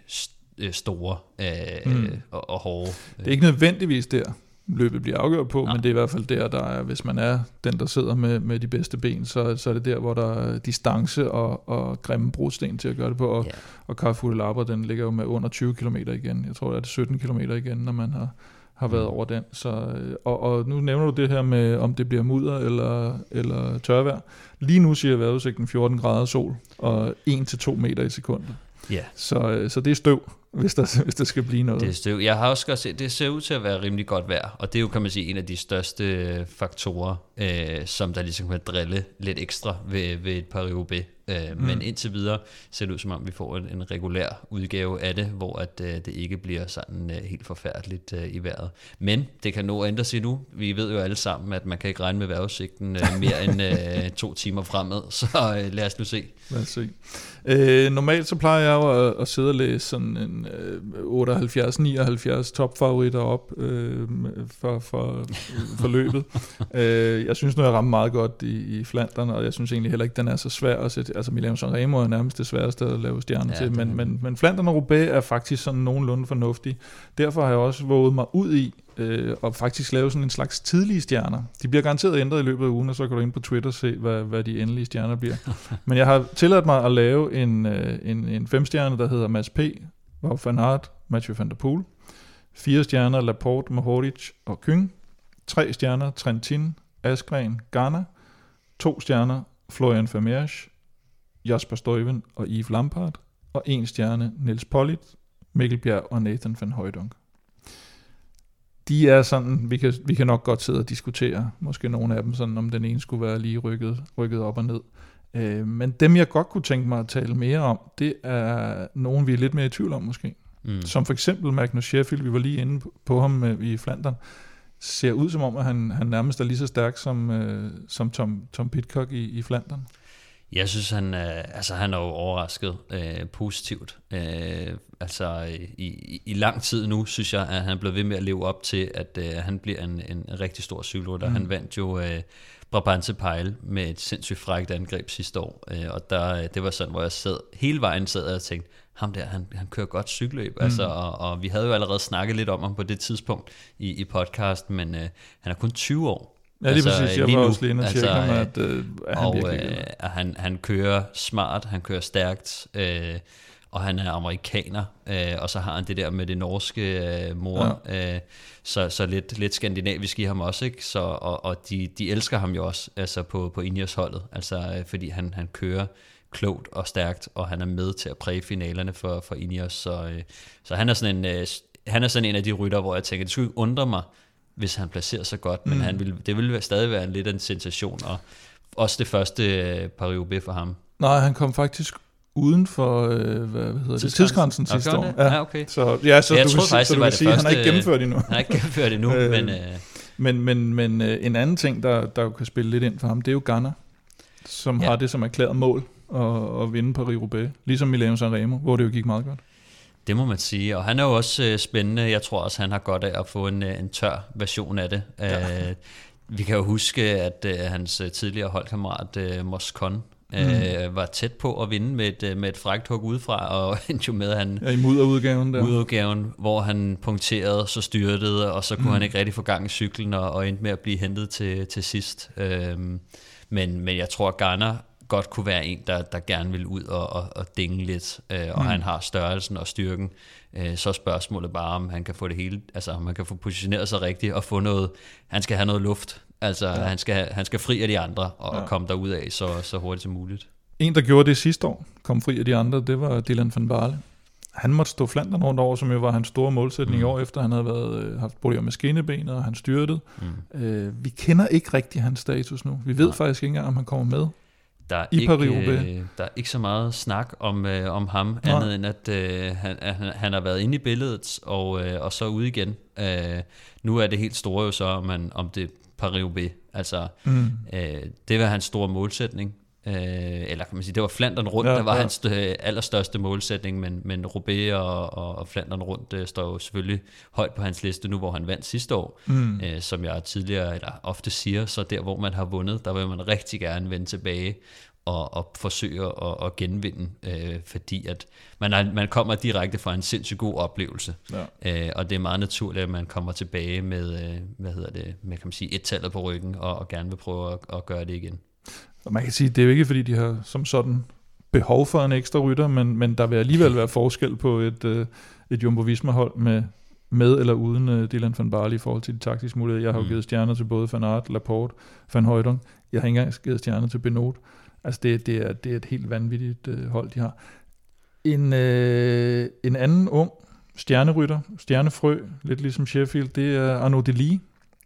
øh, store øh, mm. og, og hårde. Det er ikke nødvendigvis der, løbet bliver afgjort på, Nej. men det er i hvert fald der, der er, hvis man er den, der sidder med, med de bedste ben, så, så er det der, hvor der er distance og, og grimme brosten til at gøre det på, og, ja. og Carrefour Labra, den ligger jo med under 20 km igen. Jeg tror, det er 17 km igen, når man har, har været mm. over den. Så, øh, og, og nu nævner du det her med, om det bliver mudder eller, eller tørvejr. Lige nu siger vejrudsigten 14 grader sol og 1-2 meter i sekundet. Ja. Så, øh, så det er støv, hvis der, hvis der skal blive noget. Det er støv. Jeg har også set, det ser ud til at være rimelig godt vejr, og det er jo, kan man sige, en af de største øh, faktorer, øh, som der ligesom kan drille lidt ekstra ved, ved et par roubaix Øh, mm. Men indtil videre ser det ud som om, vi får en, en regulær udgave af det, hvor at, øh, det ikke bliver sådan øh, helt forfærdeligt øh, i vejret. Men det kan nå at ændre sig nu. Vi ved jo alle sammen, at man kan ikke regne med vejrudsigten øh, mere end øh, to timer fremad, så øh, lad os nu se. Lad os se. Øh, normalt så plejer jeg jo at, at sidde og læse sådan en, øh, 78-79 topfavoritter op øh, for, for, for løbet. øh, jeg synes nu, jeg rammer meget godt i, i Flandern, og jeg synes egentlig heller ikke, den er så svær at sætte. Altså Milano Sanremo er nærmest det sværeste at lave stjerner ja, til, men, men, men Flandern og Roubaix er faktisk sådan nogenlunde fornuftig. Derfor har jeg også våget mig ud i øh, og faktisk lave sådan en slags tidlige stjerner. De bliver garanteret ændret i løbet af ugen, og så kan du ind på Twitter se, hvad, hvad de endelige stjerner bliver. Men jeg har tilladt mig at lave en, øh, en, en femstjerne, der hedder Mads P., Wout van Aert, Mathieu van der Poel. Fire stjerner, Laporte, Mohoric og Kyng. Tre stjerner, Trentin, Askren, Ghana. To stjerner, Florian Vermeersch, Jasper Stuyven og Yves Lampard. Og en stjerne, Niels Pollitt, Mikkel Bjerg og Nathan van Højdunk de er sådan, vi kan, vi kan nok godt sidde og diskutere, måske nogle af dem, sådan om den ene skulle være lige rykket, rykket op og ned. Øh, men dem, jeg godt kunne tænke mig at tale mere om, det er nogen, vi er lidt mere i tvivl om måske. Mm. Som for eksempel Magnus Sheffield, vi var lige inde på, på ham øh, i Flandern, ser ud som om, at han, han nærmest er lige så stærk som, øh, som Tom, Tom Pitcock i, i Flandern. Jeg synes, han, øh, altså, han er jo overrasket øh, positivt. Øh, altså, i, i, i lang tid nu, synes jeg, at han er blevet ved med at leve op til, at øh, han bliver en, en rigtig stor cykelrytter. Mm. Han vandt jo øh, Brabantse Pejl med et sindssygt frækt angreb sidste år, øh, og der, det var sådan, hvor jeg sad hele vejen sad og tænkte, ham der, han, han kører godt cykelløb, mm. altså, og, og vi havde jo allerede snakket lidt om ham på det tidspunkt i, i podcasten, men øh, han er kun 20 år, Ja, lige altså, præcis. Jeg var også lige inde og altså, ham, at, øh, at han og, virkelig øh, han, han kører smart, han kører stærkt, øh, og han er amerikaner, øh, og så har han det der med det norske øh, mor, ja. øh, så, så lidt, lidt skandinavisk i ham også, ikke? Så, og, og de, de elsker ham jo også altså på, på Ineos holdet, altså, øh, fordi han, han kører klogt og stærkt, og han er med til at præge finalerne for, for Ineos, så, øh, så han er sådan en... Øh, han er sådan en af de rytter, hvor jeg tænker, det skulle ikke undre mig, hvis han placerer sig godt, men mm. han vil, det vil stadig være en lidt en sensation, og også det første øh, Paris for ham. Nej, han kom faktisk uden for øh, hvad, hvad hedder det, tidsgrænsen sidste år. Ja. ja, okay. Så, ja, så ja, jeg du, tror faktisk, så det var det sige, første, han er ikke gennemført endnu. Han er ikke gennemført endnu, øh, men... Øh, men, men, men øh, en anden ting, der, der kan spille lidt ind for ham, det er jo Ghana, som ja. har det som erklæret mål at, at vinde Paris-Roubaix, ligesom Milano Sanremo, hvor det jo gik meget godt. Det må man sige, og han er jo også øh, spændende. Jeg tror også, han har godt af at få en, øh, en tør version af det. Ja. Øh, vi kan jo huske, at øh, hans øh, tidligere holdkammerat øh, Moscon øh, mm. var tæt på at vinde med et, øh, med et hug udefra, og endte jo med, at han... Ja, i mudderudgaven der. Mudderudgaven, hvor han punkterede, så styrtede, og så kunne mm. han ikke rigtig få gang i cyklen, og, og endte med at blive hentet til, til sidst. Øh, men, men jeg tror, at Garner godt kunne være en, der, der gerne vil ud og, og, og dinge lidt, øh, og mm. han har størrelsen og styrken, øh, så er spørgsmålet bare, om han kan få det hele, altså om han kan få positioneret sig rigtigt og få noget, han skal have noget luft, altså ja. han, skal, han skal fri af de andre og ja. komme derud af så, så hurtigt som muligt. En, der gjorde det sidste år, kom fri af de andre, det var Dylan van Barle. Han måtte stå Flandern rundt over, som jo var hans store målsætning mm. i år, efter han havde været, øh, haft problemer med skinnebenet, og han styrtede. Mm. Øh, vi kender ikke rigtig hans status nu. Vi ved Nej. faktisk ikke engang, om han kommer med der er, I ikke, øh, der er ikke så meget snak om, øh, om ham, Nej. andet end at øh, han, han, han har været inde i billedet og, øh, og så ude igen. Øh, nu er det helt store jo så, om, man, om det Paris-Roubaix. Altså, mm. øh, det var hans store målsætning. Øh, eller kan man sige, det var Flandern rundt, ja, der var ja. hans øh, allerstørste målsætning, men, men Roubaix og, og, og Flandern rundt øh, står jo selvfølgelig højt på hans liste nu, hvor han vandt sidste år. Mm. Øh, som jeg tidligere, eller ofte siger, så der hvor man har vundet, der vil man rigtig gerne vende tilbage og, og forsøge at, at genvinde, øh, fordi at man, er, man kommer direkte fra en sindssygt god oplevelse, ja. øh, og det er meget naturligt, at man kommer tilbage med, øh, hvad hedder det, med kan man sige, et tallet på ryggen, og, og gerne vil prøve at, at gøre det igen. Og man kan sige, det er jo ikke fordi, de har som sådan behov for en ekstra rytter, men, men der vil alligevel være forskel på et, øh, et Jumbo Visma-hold med, med eller uden uh, Dylan van Barley i forhold til de taktiske muligheder. Jeg har jo mm. givet stjerner til både Van Aert, Laporte, Van Højdung. Jeg har ikke engang givet stjerner til Benot. Altså det, det, er, det er et helt vanvittigt uh, hold, de har. En, uh, en anden ung stjernerytter, stjernefrø, lidt ligesom Sheffield, det er Arnaud Delis.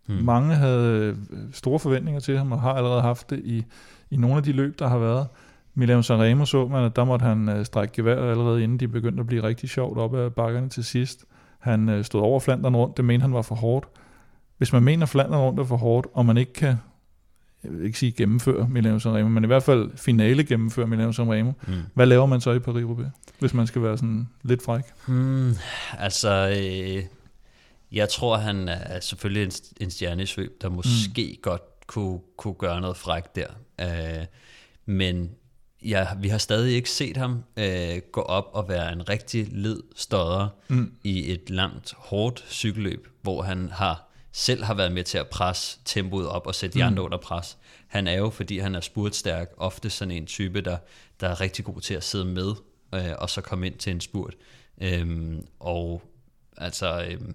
Hmm. Mange havde store forventninger til ham, og har allerede haft det i, i nogle af de løb, der har været. Milano Sanremo så man, at der måtte han uh, strække gevær allerede inden de begyndte at blive rigtig sjovt op ad bakkerne til sidst. Han uh, stod over Flandern rundt, det mente han var for hårdt. Hvis man mener, at Flandern rundt er for hårdt, og man ikke kan jeg vil ikke sige gennemføre Milano Sanremo, men i hvert fald finale gennemføre Milano Sanremo. Mm. Hvad laver man så i Paris-Roubaix? hvis man skal være sådan lidt fræk? Hmm, altså, øh, jeg tror, han er selvfølgelig en, en stjerne i svøb, der måske mm. godt kunne, kunne gøre noget frækt der. Øh, men ja, vi har stadig ikke set ham øh, gå op og være en rigtig led stodder mm. i et langt, hårdt cykelløb, hvor han har selv har været med til at presse tempoet op og sætte de andre mm. under pres. Han er jo, fordi han er spurtstærk, ofte sådan en type, der, der er rigtig god til at sidde med, øh, og så komme ind til en spurt. Øhm, og altså, øhm,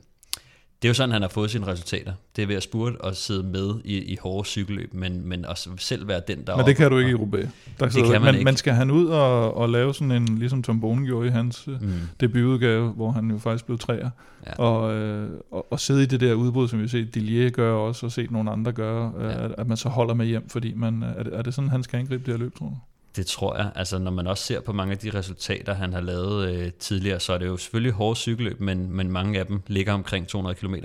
det er jo sådan, han har fået sine resultater. Det er ved at spurte og sidde med i, i hårde cykelløb, men, men også selv være den, der... Men det kan du ikke i Roubaix. Der det kan man men, ikke. Men skal han ud og, og lave sådan en, ligesom Tom Bone gjorde i hans mm. debutudgave, hvor han jo faktisk blev træer, Ja. og, øh, og, og sidde i det der udbrud, som vi har set Dillier gøre også, og set nogle andre gøre, ja. Ja. at, at man så holder med hjem, fordi man, er, det, er det sådan, han skal angribe det her løb, tror du? Det tror jeg. Altså, når man også ser på mange af de resultater, han har lavet øh, tidligere, så er det jo selvfølgelig hårde cykelløb, men, men mange af dem ligger omkring 200 km.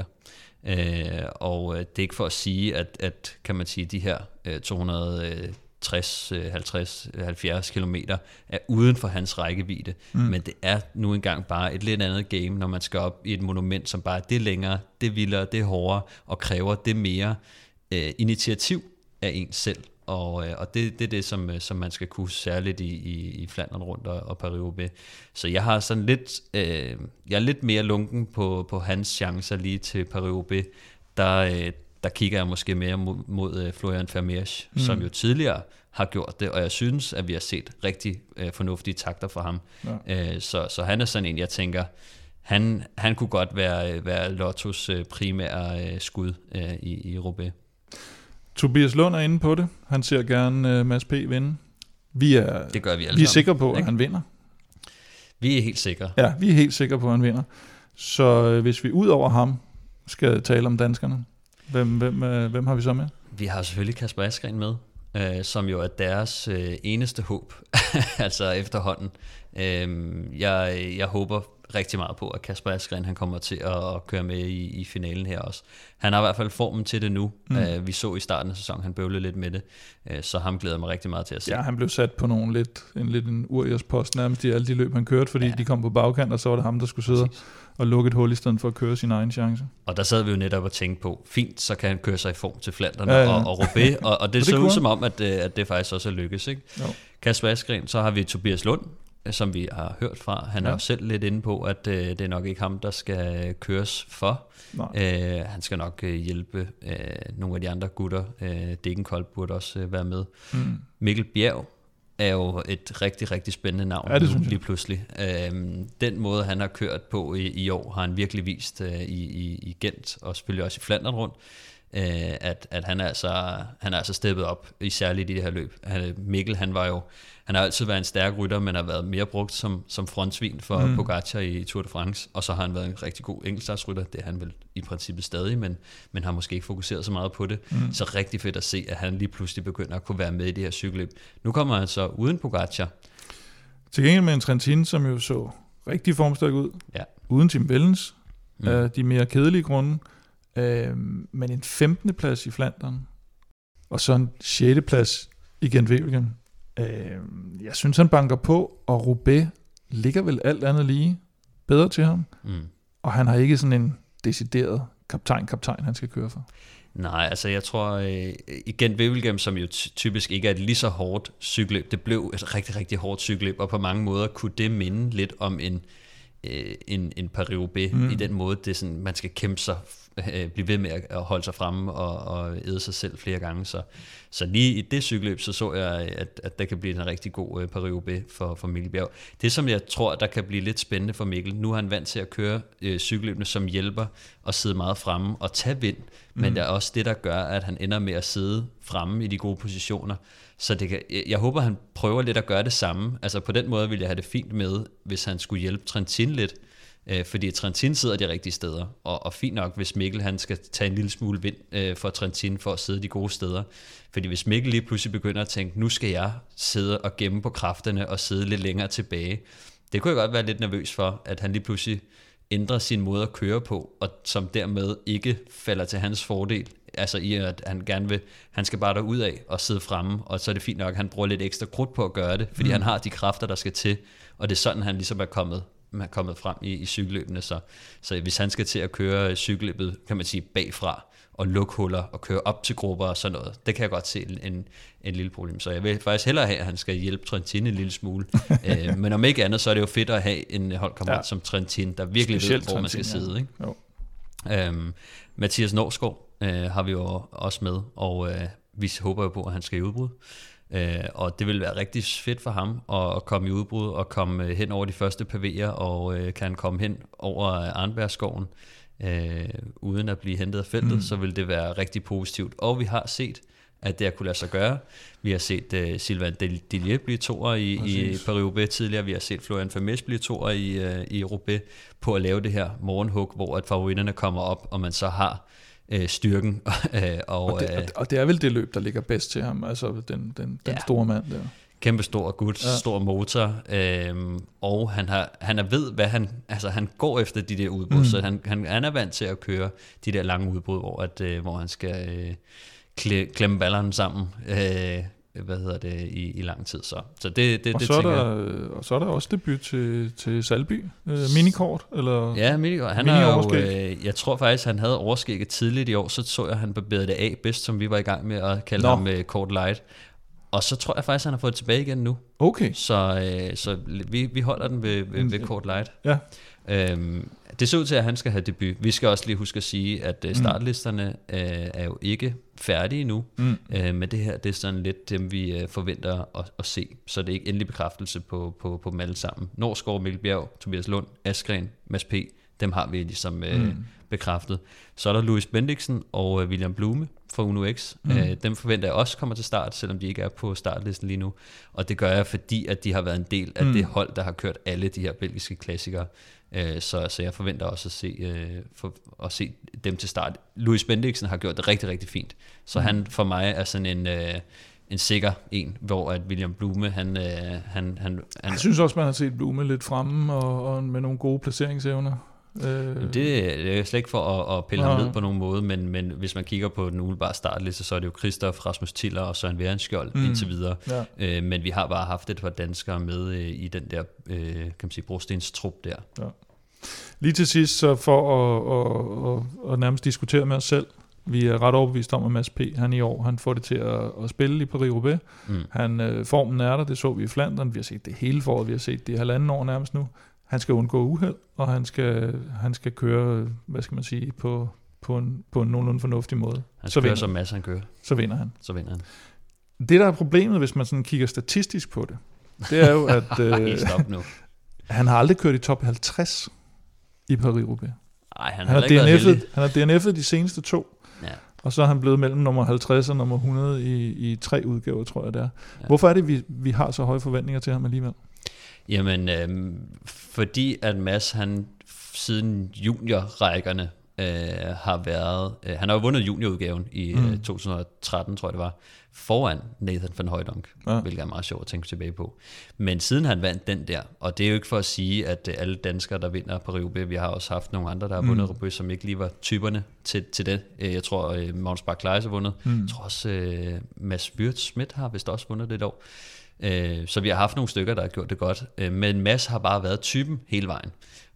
Øh, og øh, det er ikke for at sige, at, at kan man sige, de her øh, 260, øh, 50, 70 km er uden for hans rækkevidde. Mm. Men det er nu engang bare et lidt andet game, når man skal op i et monument, som bare er det længere, det vildere, det hårdere, og kræver det mere øh, initiativ af en selv. Og, øh, og det, det er det, som, øh, som man skal kunne særligt i, i, i Flandern rundt og, og Paris-Roubaix. Så jeg har sådan lidt, øh, jeg er lidt mere lunken på, på hans chancer lige til Paris-Roubaix. Der, øh, der kigger jeg måske mere mod, mod øh, Florian Vermeersch, mm. som jo tidligere har gjort det, og jeg synes, at vi har set rigtig øh, fornuftige takter fra ham. Ja. Øh, så, så han er sådan en, jeg tænker, han, han kunne godt være, være Lottos primære øh, skud øh, i, i Roubaix. Tobias Lund er inde på det. Han ser gerne uh, Mads P. vinde. Vi er, Det gør vi alle vi er sikre på, at han vinder. Vi er helt sikre. Ja, vi er helt sikre på, at han vinder. Så øh, hvis vi ud over ham skal tale om danskerne, hvem, hvem, øh, hvem har vi så med? Vi har selvfølgelig Kasper Askren med, øh, som jo er deres øh, eneste håb, altså efterhånden. Øh, jeg, jeg håber rigtig meget på, at Kasper Askren han kommer til at, køre med i, i finalen her også. Han har i hvert fald formen til det nu. Mm. Øh, vi så i starten af sæsonen, han bøvlede lidt med det, øh, så ham glæder mig rigtig meget til at se. Ja, han blev sat på nogle lidt, en lidt en uriers post nærmest i alle de løb, han kørte, fordi ja. De kom på bagkant, og så var det ham, der skulle sidde Præcis. og lukke et hul i stedet for at køre sin egen chance. Og der sad vi jo netop og tænkte på, fint, så kan han køre sig i form til Flanderne Ja, ja, og, og Roubaix, og, og det, det så ud som om, at, øh, at det faktisk også er lykkes. Ikke? Jo. Kasper Askren, så har vi Tobias Lund, som vi har hørt fra. Han er Ja. jo selv lidt inde på, at øh, det er nok ikke ham, der skal køres for. Nej. Øh, han skal nok øh, hjælpe øh, nogle af de andre gutter. Øh, Degenkolb burde også øh, være med. Mm. Mikkel Bjerg er jo et rigtig, rigtig spændende navn Ja, det lige pludselig. Øhm, den måde, han har kørt på i, i år, har han virkelig vist øh, i, i, i Gent, og selvfølgelig også i Flandern rundt, øh, at, at han, er altså, han er altså steppet op, i særligt i det her løb. Han, Mikkel, han var jo, han har altid været en stærk rytter, men har været mere brugt som, som frontsvin for Mm. Pogacar i Tour de France, og så har han været en rigtig god enkeltstartsrytter, det er han vel i princippet stadig, men, men har måske ikke fokuseret så meget på det. Mm. Så rigtig fedt at se, at han lige pludselig begynder at kunne være med i det her cykelløb. Nu kommer han så uden Pogacar, Til gengæld med en Trentin, som jo så rigtig formstærk ud, Ja. uden Tim Vellens. Mm. af de mere kedelige grunde, øh, men en 15. plads i Flandern, og så en 6. plads i Gent Wevelgem. Øh, jeg synes, han banker på, og Roubaix ligger vel alt andet lige bedre til ham, Mm. og han har ikke sådan en decideret kaptajn-kaptajn, han skal køre for. Nej, altså jeg tror, øh, igen Wevelgem, som jo ty- typisk ikke er et lige så hårdt cykelløb, det blev et rigtig, rigtig hårdt cykelløb, og på mange måder kunne det minde lidt om en, øh, en, en Paris-Roubaix, Mm. i den måde, det sådan, man skal kæmpe sig, øh, blive ved med at holde sig fremme og, og æde sig selv flere gange. Så, så lige i det cykelløb, så så jeg, at, at der kan blive en rigtig god øh, Paris-Roubaix for, for Mikkel Bjerg. Det, som jeg tror, der kan blive lidt spændende for Mikkel, nu er han vant til at køre øh, cykelløbene, som hjælper og sidde meget fremme og tage vind, men Mm. det er også det, der gør, at han ender med at sidde fremme i de gode positioner. Så det kan, jeg- jeg håber, han prøver lidt at gøre det samme. Altså på den måde ville jeg have det fint med, hvis han skulle hjælpe Trentin lidt, øh, fordi Trentin sidder de rigtige steder, og, og fint nok, hvis Mikkel han skal tage en lille smule vind øh, for Trentin for at sidde de gode steder. Fordi hvis Mikkel lige pludselig begynder at tænke, nu skal jeg sidde og gemme på kræfterne og sidde lidt længere tilbage, det kunne jeg godt være lidt nervøs for, at han lige pludselig ændrer sin måde at køre på, og som dermed ikke falder til hans fordel. Altså i at han gerne vil, han skal bare derud af og sidde fremme, og så er det fint nok, at han bruger lidt ekstra krudt på at gøre det, fordi mm. han har de kræfter, der skal til, og det er sådan, han ligesom er kommet er kommet frem i, i cykelløbene. Så, så hvis han skal til at køre cykelløbet, kan man sige, bagfra, og lukke huller og køre op til grupper og sådan noget. Det kan jeg godt se en, en, en lille problem. Så jeg vil faktisk hellere have, at han skal hjælpe Trentin en lille smule. øh, men om ikke andet, så er det jo fedt at have en holdkammerat ja. som Trentin, der virkelig Specielt ved, hvor Trentin, man skal ja. sidde. Ikke? Jo. Øhm, Mathias Norsgaard øh, har vi jo også med, og øh, vi håber jo på, at han skal i udbrud. Øh, og det vil være rigtig fedt for ham at, at komme i udbrud og komme øh, hen over de første pavéer, og øh, kan komme hen over Arnbergskoven øh, uden at blive hentet af feltet, mm. så vil det være rigtig positivt. Og vi har set, at det har kunne lade sig gøre. Vi har set uh, Sylvain Dillier blive toer i, i Paris-Roubaix tidligere. Vi har set Florian Vermes blive toer i, uh, i Roubaix på at lave det her morgenhug, hvor at favoritterne kommer op, og man så har uh, styrken. og, og, det, og det er vel det løb, der ligger bedst til ham, altså den, den, den ja. store mand der kæmpe stor gut, ja. stor motor, øhm, og han har, han er ved, hvad han, altså han går efter de der udbrud, mm. så han, han, han er vant til at køre de der lange udbrud, hvor, at, øh, hvor han skal øh, kle, klemme ballerne sammen, øh, hvad hedder det, i, i lang tid. Så, så det, det, og, det så er der, og så er der også debut til, til Salby, øh, minikort, eller? Ja, minikort. Han er jo, øh, jeg tror faktisk, han havde overskægget tidligt i år, så så jeg, han barberede det af bedst, som vi var i gang med at kalde Nå. ham øh, Kort Light. Og så tror jeg faktisk, at han har fået det tilbage igen nu. Okay. Så, øh, så vi, vi holder den ved, ved, ved Court Light. Ja. Øhm, det ser ud til, at han skal have debut. Vi skal også lige huske at sige, at øh, mm. startlisterne øh, er jo ikke færdige nu. Mm. Øh, men det her, det er sådan lidt dem, vi øh, forventer at, at se. Så det er ikke endelig bekræftelse på, på, på dem alle sammen. Norsgaard, Mikkel Bjerg, Tobias Lund, Askren, Mads P., dem har vi ligesom øh, mm. bekræftet. Så er der Louis Bendiksen og øh, William Blume fra Uno X. Mm. Øh, dem forventer jeg også kommer til start, selvom de ikke er på startlisten lige nu. Og det gør jeg, fordi at de har været en del af mm. det hold, der har kørt alle de her belgiske klassikere. Øh, så, så jeg forventer også at se, øh, for, at se dem til start. Louis Bendiksen har gjort det rigtig, rigtig fint. Så mm. han for mig er sådan en... Øh, en sikker en, hvor at William Blume, han, øh, han, han, han... Jeg synes også, man har set Blume lidt fremme, og, og med nogle gode placeringsevner. Øh. Det, det er slet ikke for at, at pille ham ned på nogen måde, men, men hvis man kigger på den umiddelbare startliste, så er det jo Christoph, Rasmus Tiller og Søren Værenskjold mm. indtil videre. Ja. Øh, men vi har bare haft et par danskere med øh, i den der, øh, kan man sige, brostens trup der. Ja. Lige til sidst, så for at, at, at, at nærmest diskutere med os selv, vi er ret overbevist om, at Mads P. han i år han får det til at, at spille i Paris-Roubaix. Mm. Han, øh, formen er der, det så vi i Flandern. Vi har set det hele foråret, vi har set det i halvanden år nærmest nu. Han skal undgå uheld, og han skal, han skal køre, hvad skal man sige, på, på, en, på en nogenlunde fornuftig måde. Han skal så køre som Mads han kører. Så vinder han. Så vinder han. Det, der er problemet, hvis man sådan kigger statistisk på det, det er jo, at øh, Stop nu. han har aldrig kørt i top 50 i Paris-Roubaix. Nej, han, han har DNF'et, Han har DNF'et de seneste to. Ja. Og så er han blevet mellem nummer 50 og nummer 100 i, i tre udgaver, tror jeg det er. Ja. Hvorfor er det, vi, vi har så høje forventninger til ham alligevel? Jamen, øh, fordi at Mads, han siden juniorrækkerne øh, har været, øh, han har jo vundet juniorudgaven i mm. øh, 2013, tror jeg det var, foran Nathan van Højdonk, ja. hvilket er meget sjovt at tænke tilbage på. Men siden han vandt den der, og det er jo ikke for at sige, at øh, alle danskere, der vinder på Roubaix, vi har også haft nogle andre, der har vundet mm. Roubaix, som ikke lige var typerne til, til det. Øh, jeg tror, øh, Magnus Bach har vundet. Mm. Jeg tror også, øh, Mads Wirtz Schmidt har vist også vundet det et år. Øh, så vi har haft nogle stykker, der har gjort det godt. Øh, men Mads har bare været typen hele vejen.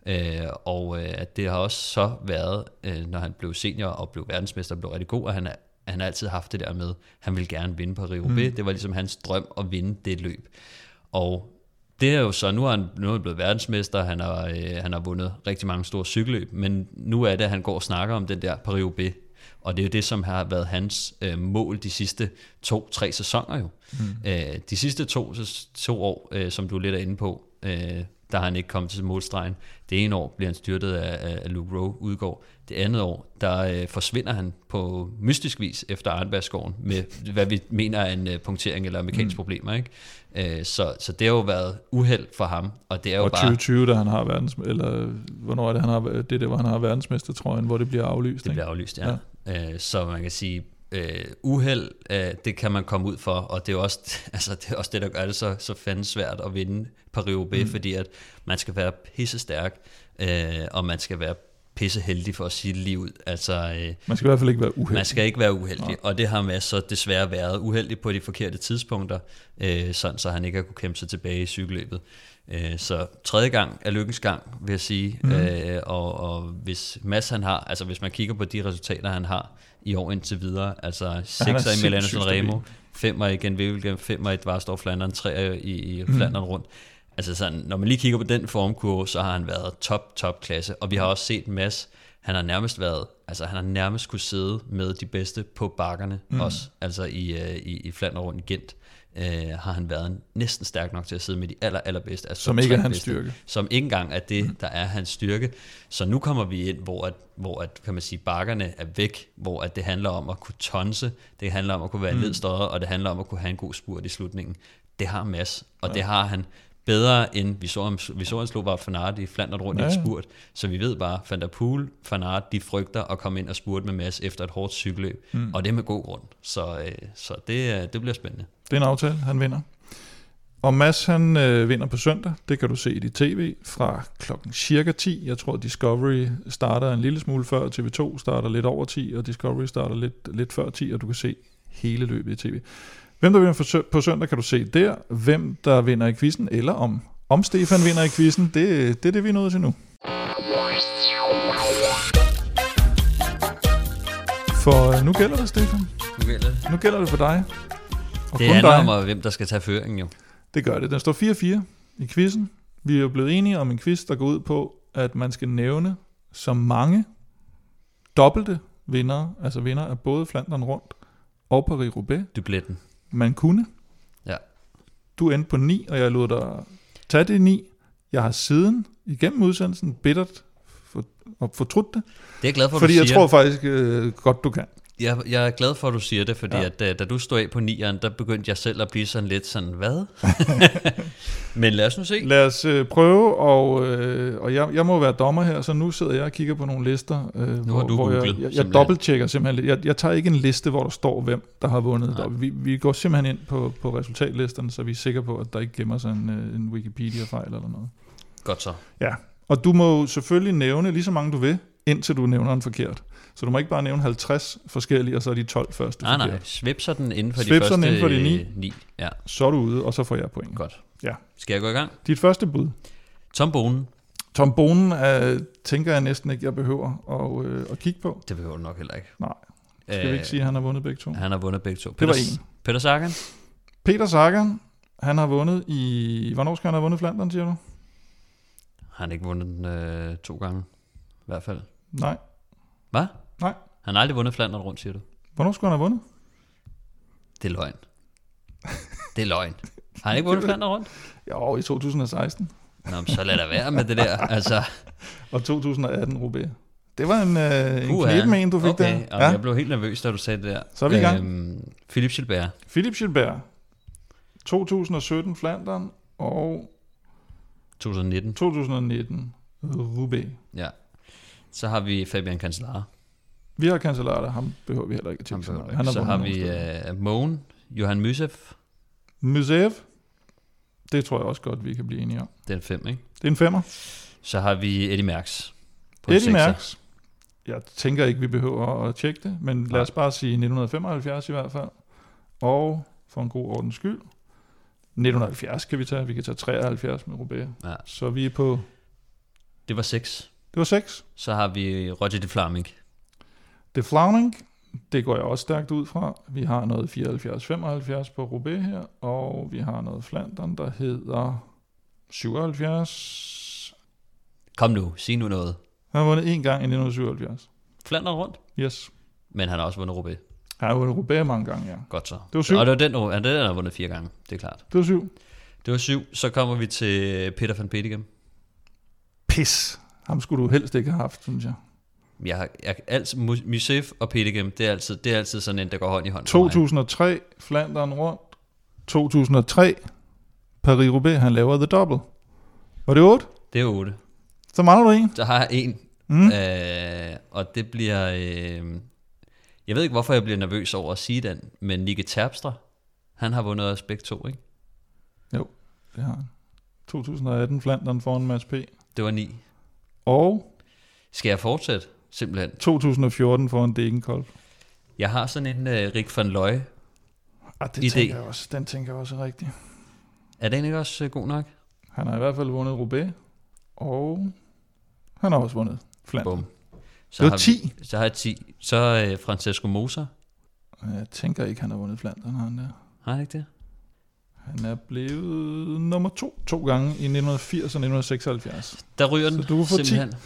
Øh, og øh, det har også så været, øh, når han blev senior og blev verdensmester og blev rigtig god, og han, han har altid haft det der med, han vil gerne vinde på Rio mm. Det var ligesom hans drøm at vinde det løb. Og det er jo så, nu er han, nu er han blevet verdensmester, han har, øh, han har vundet rigtig mange store cykelløb, men nu er det, at han går og snakker om den der Paris-Roubaix og det er jo det, som har været hans øh, mål de sidste to-tre sæsoner jo. Mm. Øh, de sidste to, to år, øh, som du er lidt er inde på, øh, der har han ikke kommet til målstregen. Det ene år bliver han styrtet af, af Luke Rowe udgår. Det andet år, der øh, forsvinder han på mystisk vis efter Arnbergsgården, med hvad vi mener er en øh, punktering eller mekanisk mm. problemer. Ikke? Øh, så, så det har jo været uheld for ham, og det er jo og bare... 2020, da han har verdens, eller hvornår er det, han har, det det, hvor han har verdensmestertrøjen, hvor det bliver aflyst. Det bliver aflyst, ja. ja. Øh, så man kan sige, øh, uheld, øh, det kan man komme ud for, og det er også, altså, det, er også det, der gør det så, så fandens svært at vinde Paris-Roubaix, mm. fordi at man skal være pisse stærk, øh, og man skal være pisse heldig for at sige lige ud. Altså, øh, Man skal i hvert fald ikke være uheldig. man skal ikke være uheldig, ja. og det har Mads så desværre været uheldig på de forkerte tidspunkter, øh, sådan så han ikke har kunne kæmpe sig tilbage i cykelløbet. Øh, så tredje gang er lykkens gang, vil jeg sige. Mm. Øh, og, og hvis Mads han har, altså hvis man kigger på de resultater, han har i år indtil videre, altså 6 i Milano Sanremo, 5 i Gen Wevelgem, 5 i Dvarstor Flandern, 3 i, i Flandern rundt. Altså sådan, når man lige kigger på den formkurve, så har han været top, top klasse. Og vi har også set Mads, han har nærmest været, altså han har nærmest kunne sidde med de bedste på bakkerne mm. også. Altså i, øh, i, i Flandern rundt i Gent øh, har han været næsten stærk nok til at sidde med de aller, allerbedste. Altså Som ikke er hans bedste, styrke. Som ikke engang er det, der er hans styrke. Så nu kommer vi ind, hvor, at, hvor at, kan man sige, bakkerne er væk, hvor at det handler om at kunne tonse, det handler om at kunne være mm. ledstøder, og det handler om at kunne have en god spurt i slutningen. Det har Mads, og ja. det har han bedre end vi så ham, vi så han slog bare Fanart i Flandern rundt ja. i et spurt, så vi ved bare, Van der Poel, Fanart, de frygter at komme ind og spurte med Mads efter et hårdt cykelløb, mm. og det er med god grund, så, øh, så det, øh, det bliver spændende. Det er en aftale, han vinder. Og Mads han øh, vinder på søndag, det kan du se i dit tv fra klokken cirka 10. Jeg tror Discovery starter en lille smule før, TV2 starter lidt over 10, og Discovery starter lidt, lidt før 10, og du kan se hele løbet i tv. Hvem der vinder på søndag kan du se der. Hvem der vinder i quizzen, eller om, om Stefan vinder i quizzen, det, det er det, vi er nået til nu. For øh, nu gælder det, Stefan. Nu gælder det. Nu gælder det for dig. Og Det handler dig. om, hvem der skal tage føringen jo. Det gør det. Den står 4-4 i quizzen. Vi er jo blevet enige om en quiz, der går ud på, at man skal nævne så mange dobbelte vinder, altså vinder af både Flandern rundt og Paris-Roubaix, Dubletten. man kunne. Ja. Du endte på 9, og jeg lod dig tage det 9. Jeg har siden igennem udsendelsen bittert for, og fortrudt det, Det er jeg glad for, at fordi du jeg siger. tror faktisk øh, godt, du kan. Jeg, jeg er glad for, at du siger det, fordi Ja. at, da, da du stod af på nieren, der begyndte jeg selv at blive sådan lidt sådan, hvad? Men lad os nu se. Lad os øh, prøve, og, øh, og jeg, jeg må være dommer her, så nu sidder jeg og kigger på nogle lister, øh, hvor, du hvor jeg, googlet, jeg, jeg simpelthen. dobbelttjekker simpelthen. Jeg, jeg tager ikke en liste, hvor der står, hvem der har vundet. Der. Vi, vi går simpelthen ind på, på resultatlisterne, så vi er sikre på, at der ikke gemmer sig en, øh, en Wikipedia-fejl eller noget. Godt så. Ja, og du må selvfølgelig nævne lige så mange du vil, indtil du nævner en forkert. Så du må ikke bare nævne 50 forskellige, og så er de 12 første Nej, nej. Svipser den inden for Svipser de første den inden for de ni. øh, ni. Ja, Så er du ude, og så får jeg point. godt. Ja. Skal jeg gå i gang? Dit første bud. Tom Bonen. Tom Bonen øh, tænker jeg næsten ikke, jeg behøver at, øh, at kigge på. Det behøver du nok heller ikke. Nej. Skal vi ikke sige, at han har vundet begge to? Han har vundet begge to. Det var Peter, en. Peter Sagan. Peter Sagan, han har vundet i... Hvornår skal han have vundet Flandern, siger du? Han har ikke vundet den øh, to gange. I hvert fald. Nej. Hvad? Nej. Han har aldrig vundet Flandern rundt, siger du. Hvornår skulle han have vundet? Det er løgn. Det er løgn. Har han ikke vundet Flandern rundt? Jo, i 2016. Nå, men så lad da være med det der. Altså, Og 2018 Roubaix. Det var en, øh, en knep med en, du fik okay. der. Ja. Jeg blev helt nervøs, da du sagde det der. Så er vi i gang. Øhm, Philip Gilbert. Philip Gilbert. 2017 Flandern og 2019. 2019 Roubaix. Ja. Så har vi Fabian Cancellara. Vi har Cancellara, ham behøver vi heller ikke at tænke ikke. Så har vi uh, Mogen, Johan Musef. Museev. Det tror jeg også godt, vi kan blive enige om. Den 5, ikke? Det er en femmer. Så har vi Eddie på en Eddie. Merckx. Jeg tænker ikke, vi behøver at tjekke det, men lad Nej. os bare sige 1975 i hvert fald. Og for en god ordens skyld, 1970 kan vi tage. Vi kan tage 73 med Roubaix. Ja. Så vi er på... Det var 6. Det var 6. Så har vi Roger de Flaming. Det er Flaming. Det går jeg også stærkt ud fra. Vi har noget 74-75 på Roubaix her, og vi har noget Flandern, der hedder 77. Kom nu, sig nu noget. Han har vundet en gang i 1977. Flandern rundt, Yes. men han har også vundet Roubaix. Han har vundet Roubaix mange gange, ja. Godt så. Det var syv. Og det var den, er den, han har vundet fire gange. Det er klart. Det var syv. Det var syv. Så kommer vi til Peter van Petegem. Pis. Ham skulle du helst ikke have haft, synes jeg. Jeg har, jeg, altid, Mu- Musef og Petegem, det er, altid, det er altid sådan en, der går hånd i hånd for mig. 2003, Flandern rundt. 2003, Paris-Roubaix, han laver The Double. Var det 8? Det er 8. Så mangler du en. Så har jeg en. Mm. Øh, og det bliver... Øh, jeg ved ikke, hvorfor jeg bliver nervøs over at sige den, men Nikke Terpstra, han har vundet os begge to, ikke? Det har han. 2018, Flandern foran Mads P. Det var 9. Og Skal jeg fortsætte? Simpelthen. 2014 foran Degenkolb. Jeg har sådan en uh, Rik van Looy. Ah, det Idé. tænker jeg også. Den tænker jeg også er rigtig. Er den ikke også uh, god nok? Han har i hvert fald vundet Roubaix, og han har også vundet Flandern. Bum. Så Det var har 10. Vi, så har jeg 10. Så uh, Francesco Moser. Jeg tænker ikke, han har vundet Flandern, han der. Har han ikke det? Han er blevet nummer to to gange i 1980 og 1976. Der ryger den Så du får 10. simpelthen.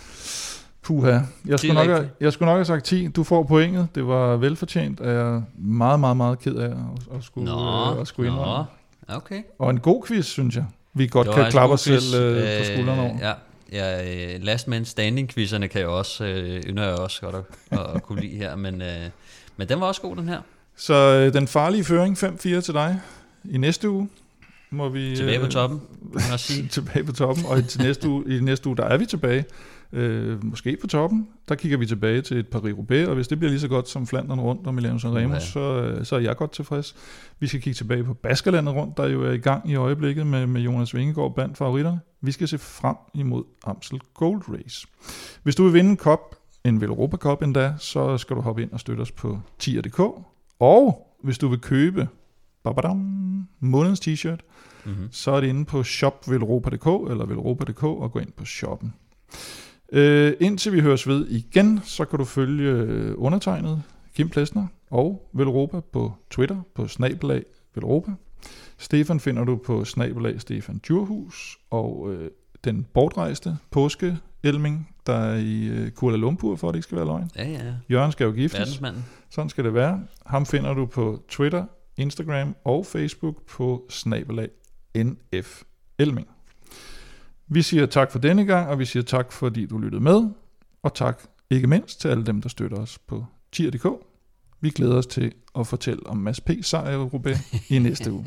Puha. Jeg skulle, nok have, jeg skulle nok have sagt 10. Du får pointet. Det var velfortjent, jeg er meget, meget, meget ked af at, at skulle, Nå, øh, at skulle indrømme. nå. Okay. Og en god quiz, synes jeg. Vi godt Det kan klappe os selv øh, på skuldrene over. Ja, ja øh, last man standing quizzerne kan jeg også, øh, ynder jeg også godt at, at, at kunne lide her, men, øh, men den var også god, den her. Så øh, den farlige føring 5-4 til dig. I næste uge må vi... Tilbage på øh, toppen, kan man sige. tilbage på toppen, og til næste uge, i næste uge, der er vi tilbage. Øh, måske på toppen, der kigger vi tilbage til et Paris-Roubaix, og hvis det bliver lige så godt som Flandern rundt og Milano San Remo, Uha. så, øh, så er jeg godt tilfreds. Vi skal kigge tilbage på Baskerlandet rundt, der jo er i gang i øjeblikket med, med Jonas Vingegaard blandt favoritterne. Vi skal se frem imod Amstel Gold Race. Hvis du vil vinde en kop, en Velropa Cup endda, så skal du hoppe ind og støtte os på tier.dk. Og hvis du vil købe babadam, månedens t-shirt, Mm-hmm. så er det inde på shopvelropa.dk eller velropa.dk og gå ind på shoppen. Øh, indtil vi høres ved igen, så kan du følge øh, undertegnet Kim Plesner og Velropa på Twitter på snabelag Velropa. Stefan finder du på snabelag Stefan Djurhus og øh, den bortrejste påske Elming, der er i øh, Kuala Lumpur, for at det ikke skal være løgn. Ja, ja, Jørgen skal jo giftes. verdensmanden. Sådan skal det være. Ham finder du på Twitter, Instagram og Facebook på snabelag NF Elming. Vi siger tak for denne gang, og vi siger tak, fordi du lyttede med, og tak ikke mindst til alle dem, der støtter os på tier.dk. Vi glæder os til at fortælle om Mads P. sejr i i næste uge.